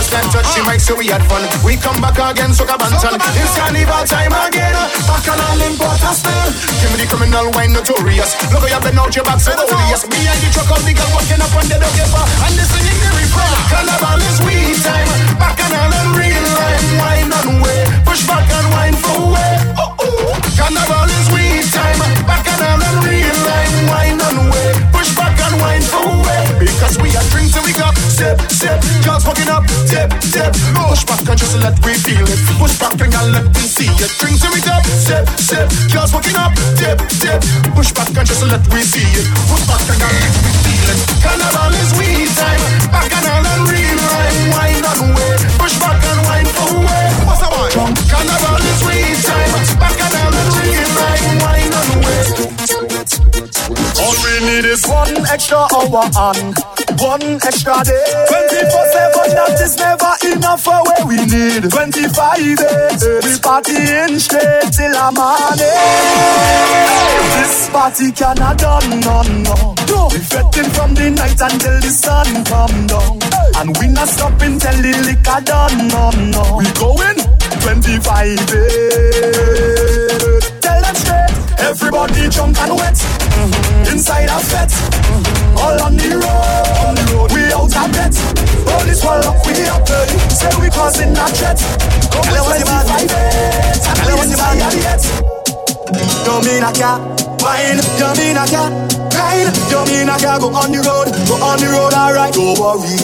First time touch the mic, so we had fun. We come back again, so Banton. It's carnival time again. Back on all in Portaston. Give me the criminal wine notorious. Look how you been out your back, so odious. Behind the truck of the girl walking up on the dog And they singing the refrain. Carnival is we time. Back on all in real line. Wine on way. Push back and wine for way. Oh, oh. Carnival is we time. Back on all in real line. Wine on way. Push back and wine for way. Because we are drinks and we got sip, sip. Girls fucking up dip, dip. Push back and just let we feel it. Push back and let me see it. Drinks and we dip, sip, sip. Girls walking up, dip, dip. Push back and just let we see it. Push back and let me feel it. Carnival is we time. Back and all and rhyme. Wine on way. Push back and wine for way. What's that one? Carnival is we time. Back and all and rhyme. Wine on way. All we need is one extra hour and one extra day. 24 7, that is never enough for where we need. 25 eh, eh, days, we partying straight till a morning. This party cannot done, no, no. no. We fetting from the night until the sun come down. And we not stopping till the liquor done, no, no. We going 25 days. Tell them straight, everybody drunk and wet. Inside a fet, all on the road. On the road, we out a bet. Police will lock we up, early. say we causing a threat. Come with 25 days, and we inside yet. Don't mean I can't wine, don't mean I can't grind, don't mean I can't go on the road, go on the road, alright. Don't worry,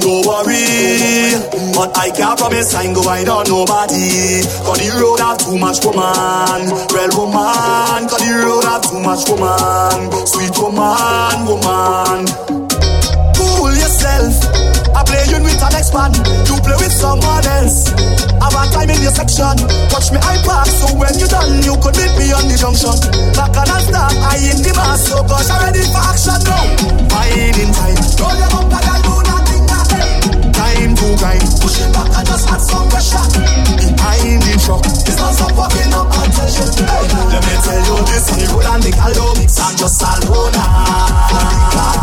don't worry, but I can't promise I ain't go wine on nobody. Cause the road have too much woman, real woman. Cause the road have too much woman, sweet woman, woman. Cool yourself. I play you with an next man. You play with someone else. Have a time in your section. Watch me I park so when you done, you could meet me on the junction. Back and start, I in the mass, so gosh, I'm ready for action now. Fine in time. Roll your bumper and do nothing Time to grind. Push it back and just add some pressure. Behind the truck, it's not stop walking up attention. Hey, let me tell you this on the road and the gallo mix and just Salona. I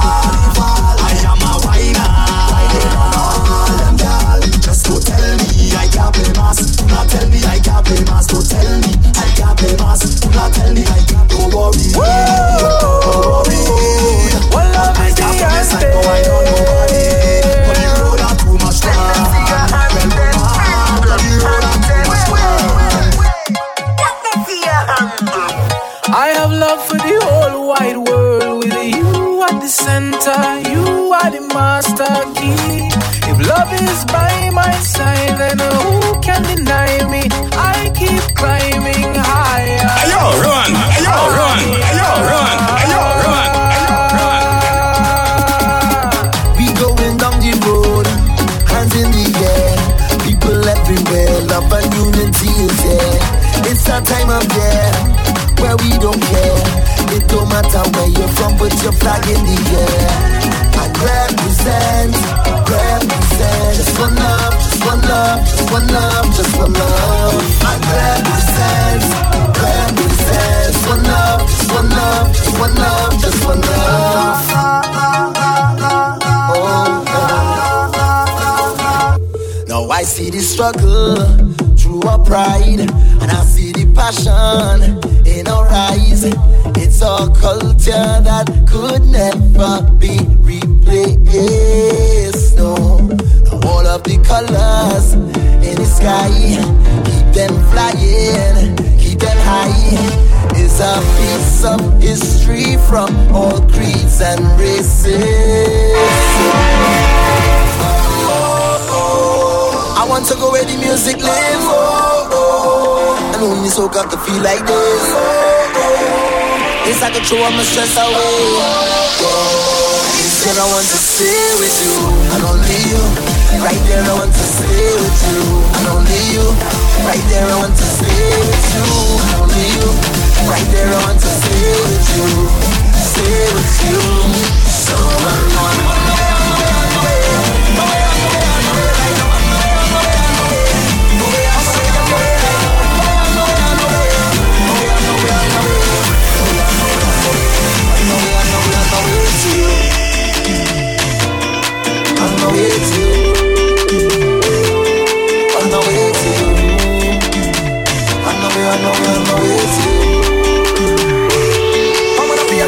passion in our eyes. It's a culture that could never be replaced. No, all of the colors in the sky, keep them flying, keep them high. Is a piece of history from all creeds and races. Oh, oh, oh. I want to go where the music lives. Oh, oh. So got to feel like this. Oh, oh. place I can throw all my stress away. Said I want to stay with you and only you. Right there, I want to stay with you and only you. Right there, I want to stay with you and only you. Right there, I want to stay with you, stay with you. So I'm on my way, my way,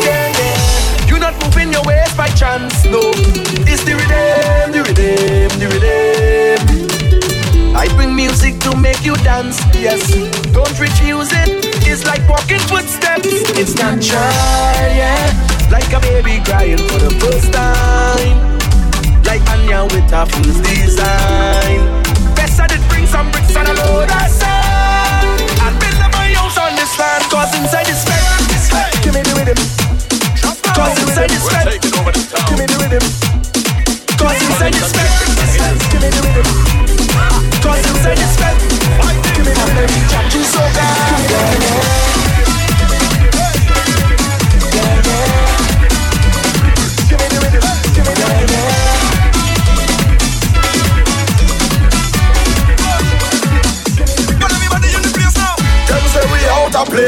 right now. You're not moving your by chance, no. It's the rhythm, the rhythm, the rhythm. I bring music to make you dance, yes. Don't refuse it. It's like walking footsteps. It's natural, yeah. Like a baby crying for the first time. Like Anya with a fool's design. Best I did bring some bricks and a load of sand. And build up my house on this land. Cause inside this bed, give me the rhythm. Cause inside this bed, give me the rhythm.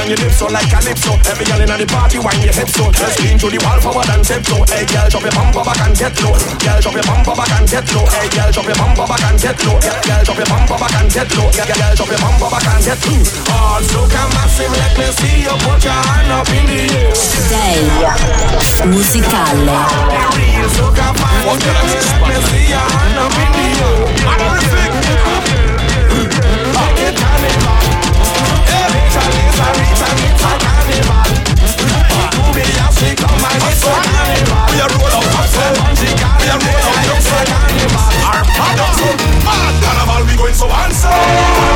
on your lips so like calypso Every girl in the party wine your hips so. Just lean to the wall forward and tiptoe Hey girl drop your bumper back and get low. Girl drop your bumper back and get low. Hey girl drop your bumper back and get low. Girl girl, drop your bumper back and get low. Girl girl, drop your bumper back and get low. All soca massive let me see you put your hand up in the air. Day musicale. Real soca fan let me see your hand up in the air Are roll a carnival Our mother Mad carnival we going so and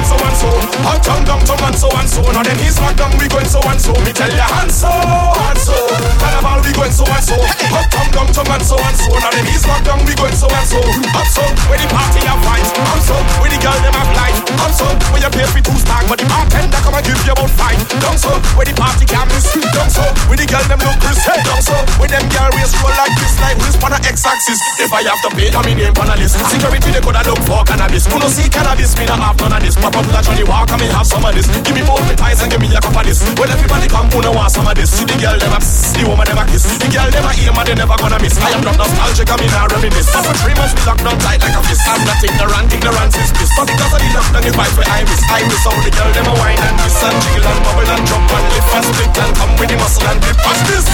so we going so and so. Hot tongue down tongue and so and so. Now then he's smack down we going so and so. Me tell ya and so and so. Carnival we going so and so. Hot tongue down tongue and so and so. Now then he's smack down we going so and so. Up so when the party have fight. Up so when the girl them have light Up so when you pay for two stag. But the bartender come and give you about five. Down so when the party can miss Down so when the girl them look Chris Down so when them girl waist roll like this. Like wrist on a x-axis. If I have to pay them in name on a list. Security they coulda look for cannabis. Who no see cannabis? Me not have none of this Pop up like Johnnie Walker me have some of this. Give me both my ties and give me a cup of this. When everybody come who no want some of this? See the girl a pss, the woman a kiss. The girl a aim and they never gonna miss. I am not nostalgic I mean I reminisce. But for three months we locked down tight like a fist. I'm not ignorant, ignorance is bliss. But because of the lockdown the vibes where I miss I miss all the girl them a wine and kiss. And jiggle and bubble and jump and lift and split And come with the muscle and grip. Watch this.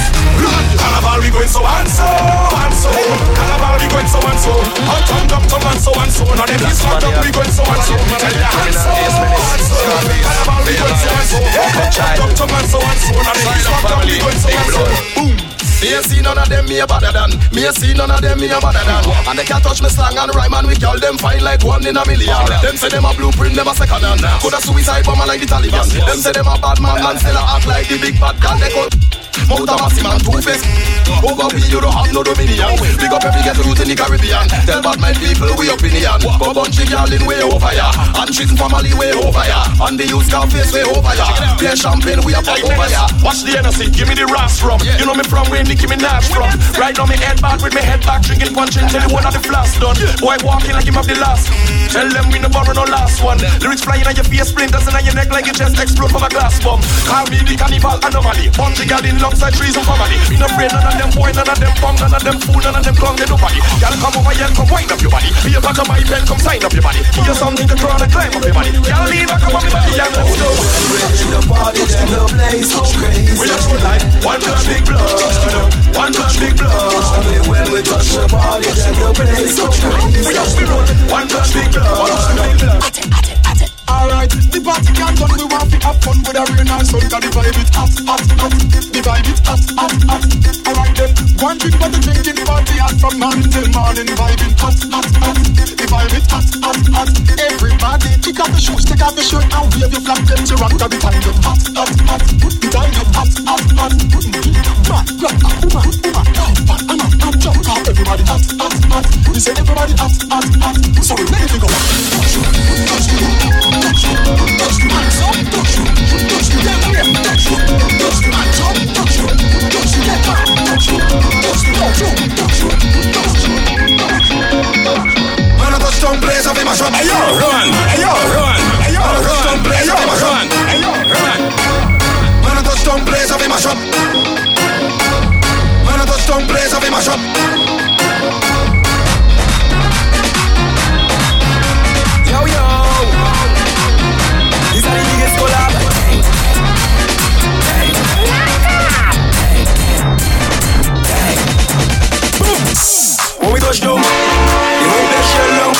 Carnival we going so and so and so. Carnival we going so and so. Hot tongue dumb tongue and so and so. Now them is locked up we going so and so. Tell ya. and me a see none of them me better than Me a see none of them me better than And they can't touch me slang and rhyme we call them fine like one in a million Them say them a blueprint, them a second hand Could a suicide bomber like the Taliban Them say them a bad man and still a act like the big bad gun They could Mouth a massive man, two face. Over we you don't have no dominion. Big up every get root in the Caribbean. Tell bad mind people we opinion. Go bunch of girl in way over ya. And cheating family way over ya. And the youth can face way over ya. Play champagne we a pop over ya. Watch the Hennessy, give me the ras from. You know me from where Nicki Minaj from. Right now me head back with me head back. Drinking punch until the one of the flask done. Boy walking like him have the last. Tell them we no borrow no last one. Lyrics flying on your face, splinters in your neck like your chest explode from a glass bomb. Call me the carnival anomaly. Bunch of girl in lungs inside trees and family. In a brain, none of them boy, none of them bum, none of them fool, none of them clown, they nobody. Y'all come over here, come wind up your body. Be a part of my pen, come sign up your body. Give you something to crawl and climb up your body. Y'all leave, I come on me body, y'all let's go. The party, then the place go crazy. We just go like one touch big blood, one touch big blood. When we touch the body, then the place go crazy. We just be rolling one touch big blood. Alright, the party can done, we want to have fun with a real nice sun, cause the vibe it hot, hot, hot, the vibe it hot, hot, hot. Alright then, one drink for the drinking party hot from morning till morning, vibe it hot, hot, hot, the vibe it hot, hot, hot. Everybody, kick off the shoes, take off the shirt, and wave your flag, them to rock, cause the time get hot, hot, hot, the time get hot, hot, hot. Everybody hot, hot, hot. We say everybody hot, hot, hot. So we ready to go. Hands up, up. When I touch down place, I feel my shot. When we touch down, the whole place shell down.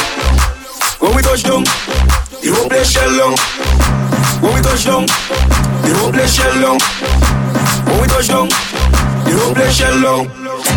When we touch down, the whole place shell down. When we touch down, the whole place shell down. When we touch down, the whole place shell down.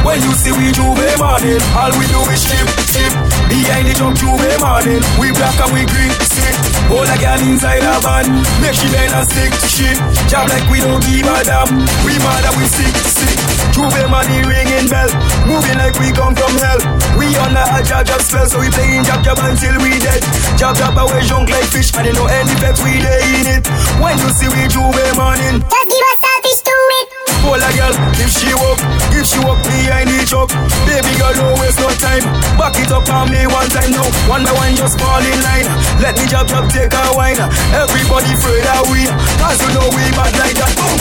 When you see we J'ouvert morning, all we do is chip, chip. Behind the jump J'ouvert morning, we black and we green, sick. Hold a girl inside a van, make she bend and stick, shit. Job like we don't give a damn, we mad and we sick, sick. J'ouvert money ringing bell, moving like we come from hell. We under a jab jab spell, so we playing jab jab until we dead. Jab jab away junk like fish, and you know any effect we dey in it. When you see we J'ouvert morning, Just give us selfish to it. Hold a girl, if she walk, if she walk behind truck Baby girl, don't waste no time. Back it up on me one time now. One by one, just fall in line. Let me jab jab, take a wine. Everybody afraid of we. Cause you know we bad like that. Boom!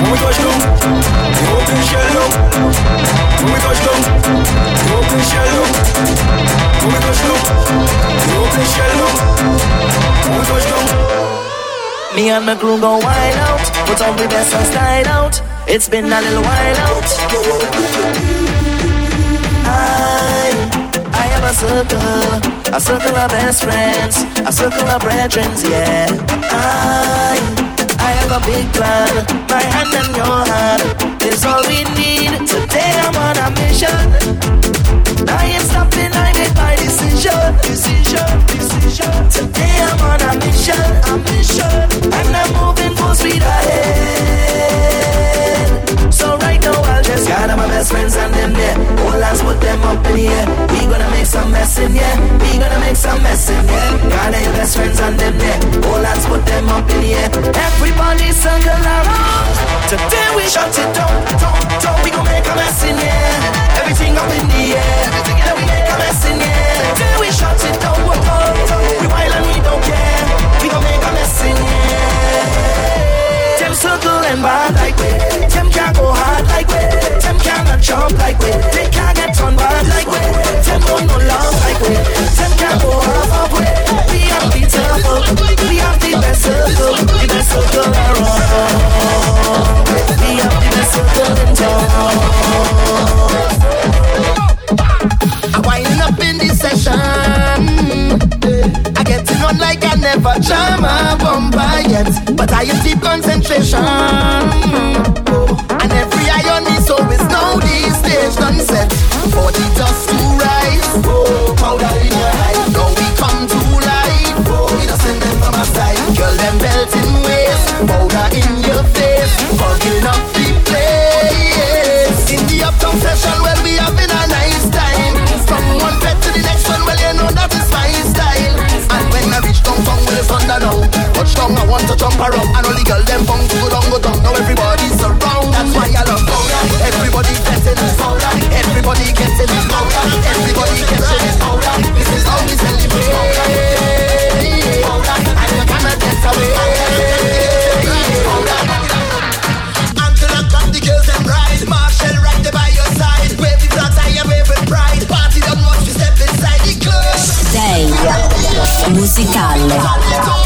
When we touch down, we open shell down. When we touch down, we open shell down. When we touch down, we open shell down. When we touch down. Me and my crew go wild out, put on the best and style out. It's been a little while out. Circle, a circle of best friends, a circle of brethren, yeah. I, I have a big plan, my hand and your hand is all we need. Today I'm on a mission. I ain't stopping, I made my decision, decision, decision. Today I'm on a mission, a mission, and I'm moving full speed ahead. Best friends and them there. All hands put them up in the air. We gonna make some mess in here. We gonna make some mess in here. Gather your best friends and them there. All hands put them up in the air. Everybody circle around. Today we shut it down, down, down. We gonna make a mess in here. Everything up in the air. Yeah, we make a mess in here. Today we shut it down, whoa, whoa. We wild and we don't care. We gon' make a mess in here. Them circle and bad like we. Them can't go hard like we. Cannot jump like we. They can't get on bad like we. Don't no love like we. Them can't go half of we. We have the circle. We have the best circle. The best circle around. We have the best circle in town. I'm winding up in this session. I get it on like I never jam a bumper yet, but I deep concentration. Oh, and every iron is it's know the stage done set for the dust to rise. Oh, powder in your eye. Now we come to life. Oh, we don't send them from our side. Girl, them belt in waist, powder tongue. I want to jump around. And only girl them to go down, go down. Now everybody's around. That's why I love powder. Everybody getting powder. Everybody getting powder. Everybody getting powder. This is how we celebrate powder. Powder. Away. Until I the girls. Marshall right there by your side. Wave the pride. Party step inside the club. Musicale.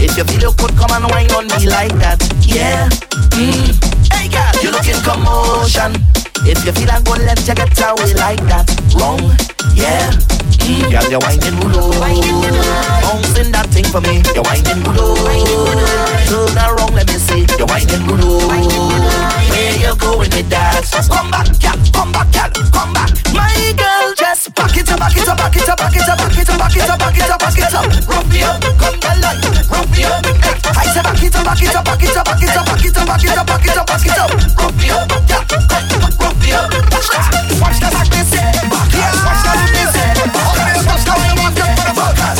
If you feel you could come and whine on me like that, yeah. Mm. Hey girl, you looking commotion. If you feel I'm gonna let you get away like that, wrong, yeah. Mm. Girl, you're whining good, bouncing that thing for me. You're whining good, turn around, let me see. You're whining good. Where you going with that? Come back, girl, come back, girl, come back. My girl, back it up, back it up, back it up, back it up, back it up, back it up, back it up, back it up. Rough me up, come the light, rough me up. I say back it up, back it up, back it up, back it up, back it up, back it up, back it up, back it up. Rough me up, yeah, rough me up. Watch that, watch that, back this, back it, watch that, this, watch that, watch that, watch that, watch that,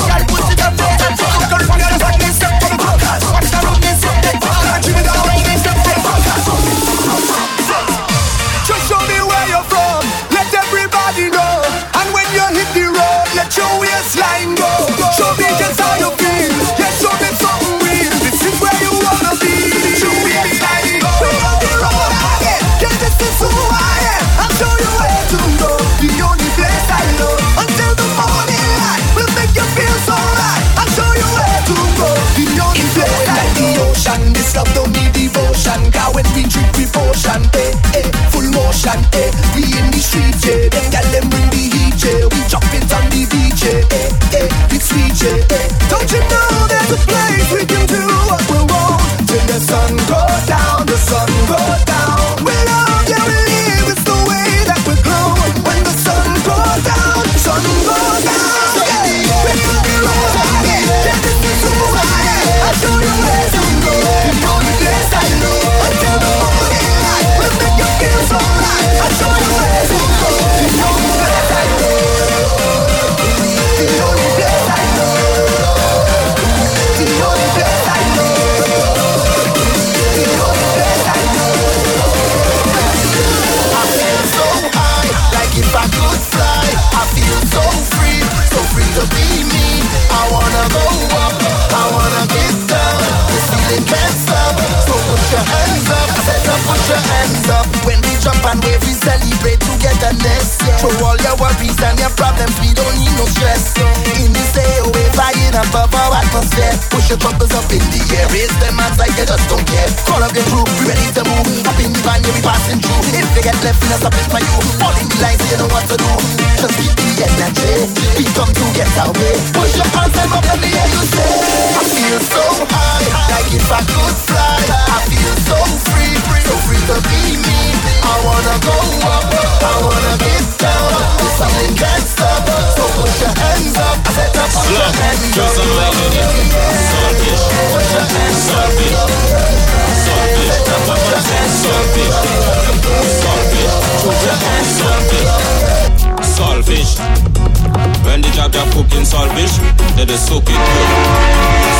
Throw all your worries and your problems, we don't need no stress. In above our atmosphere. Push your troubles up in the air, raise them hands like you just don't care. Call up your crew, we ready to move. Up in the van, yeah, we passing through. If they get left, we not stopping for you. All in the lines, you know what to do. Just keep the energy. We come to get our way. Push your hands up in the air, you say. I feel so high, like if I could fly. I feel so free, so free to be me. I wanna go up, I wanna get down. This feeling can't stop, so put your hands up. I said to put your hands up. Put your hands up. Saltfish. When the jab jab cooking saltfish, they just soak it good.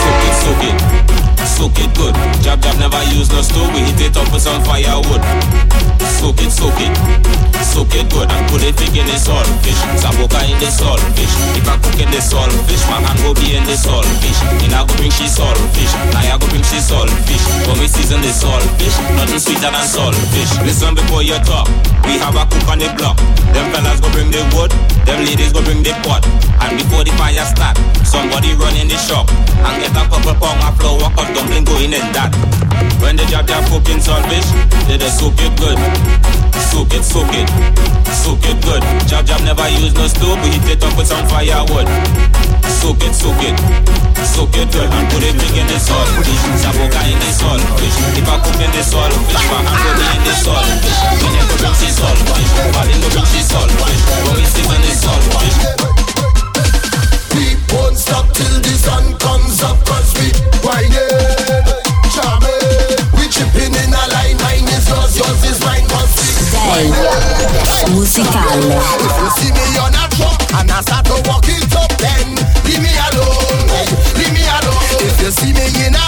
Soak it, soak it. Soak it good. Jab jab never use no stove, we heat it up with some firewood. Soak it, soak it. Soak it good and put it thick in the saltfish. Saboka in the saltfish. If I cook in the saltfish, my hand go be in the saltfish. And I go bring she saltfish. Now I go bring she saltfish. When we season the saltfish, nothing sweeter than saltfish. Listen before you talk. We have a cook on the block. Them fellas go bring the wood, them ladies go bring the pot. And before the fire start, somebody run in the shop and get a couple pound of flour, cut dumpling going in that. When the jab jab cooking saltfish, they just soak it good. Soak it, soak it, soak it good. Jab jab never use no stove, we heat it up with some firewood. Soak it, soak it, soak it good and put it big in the saltfish. Saboka in the saltfish. If I cook in the saltfish, my hand go be in the saltfish. When you go bring she saltfish, body go bring she saltfish. When we season the saltfish. We won't stop till the sun comes up Cause we whining, jamming We chipping in a line, mine is yours, yours is mine Cause we day. You see me on a truck and I start to walk it up then. Leave me alone, leave me alone. If you see me in a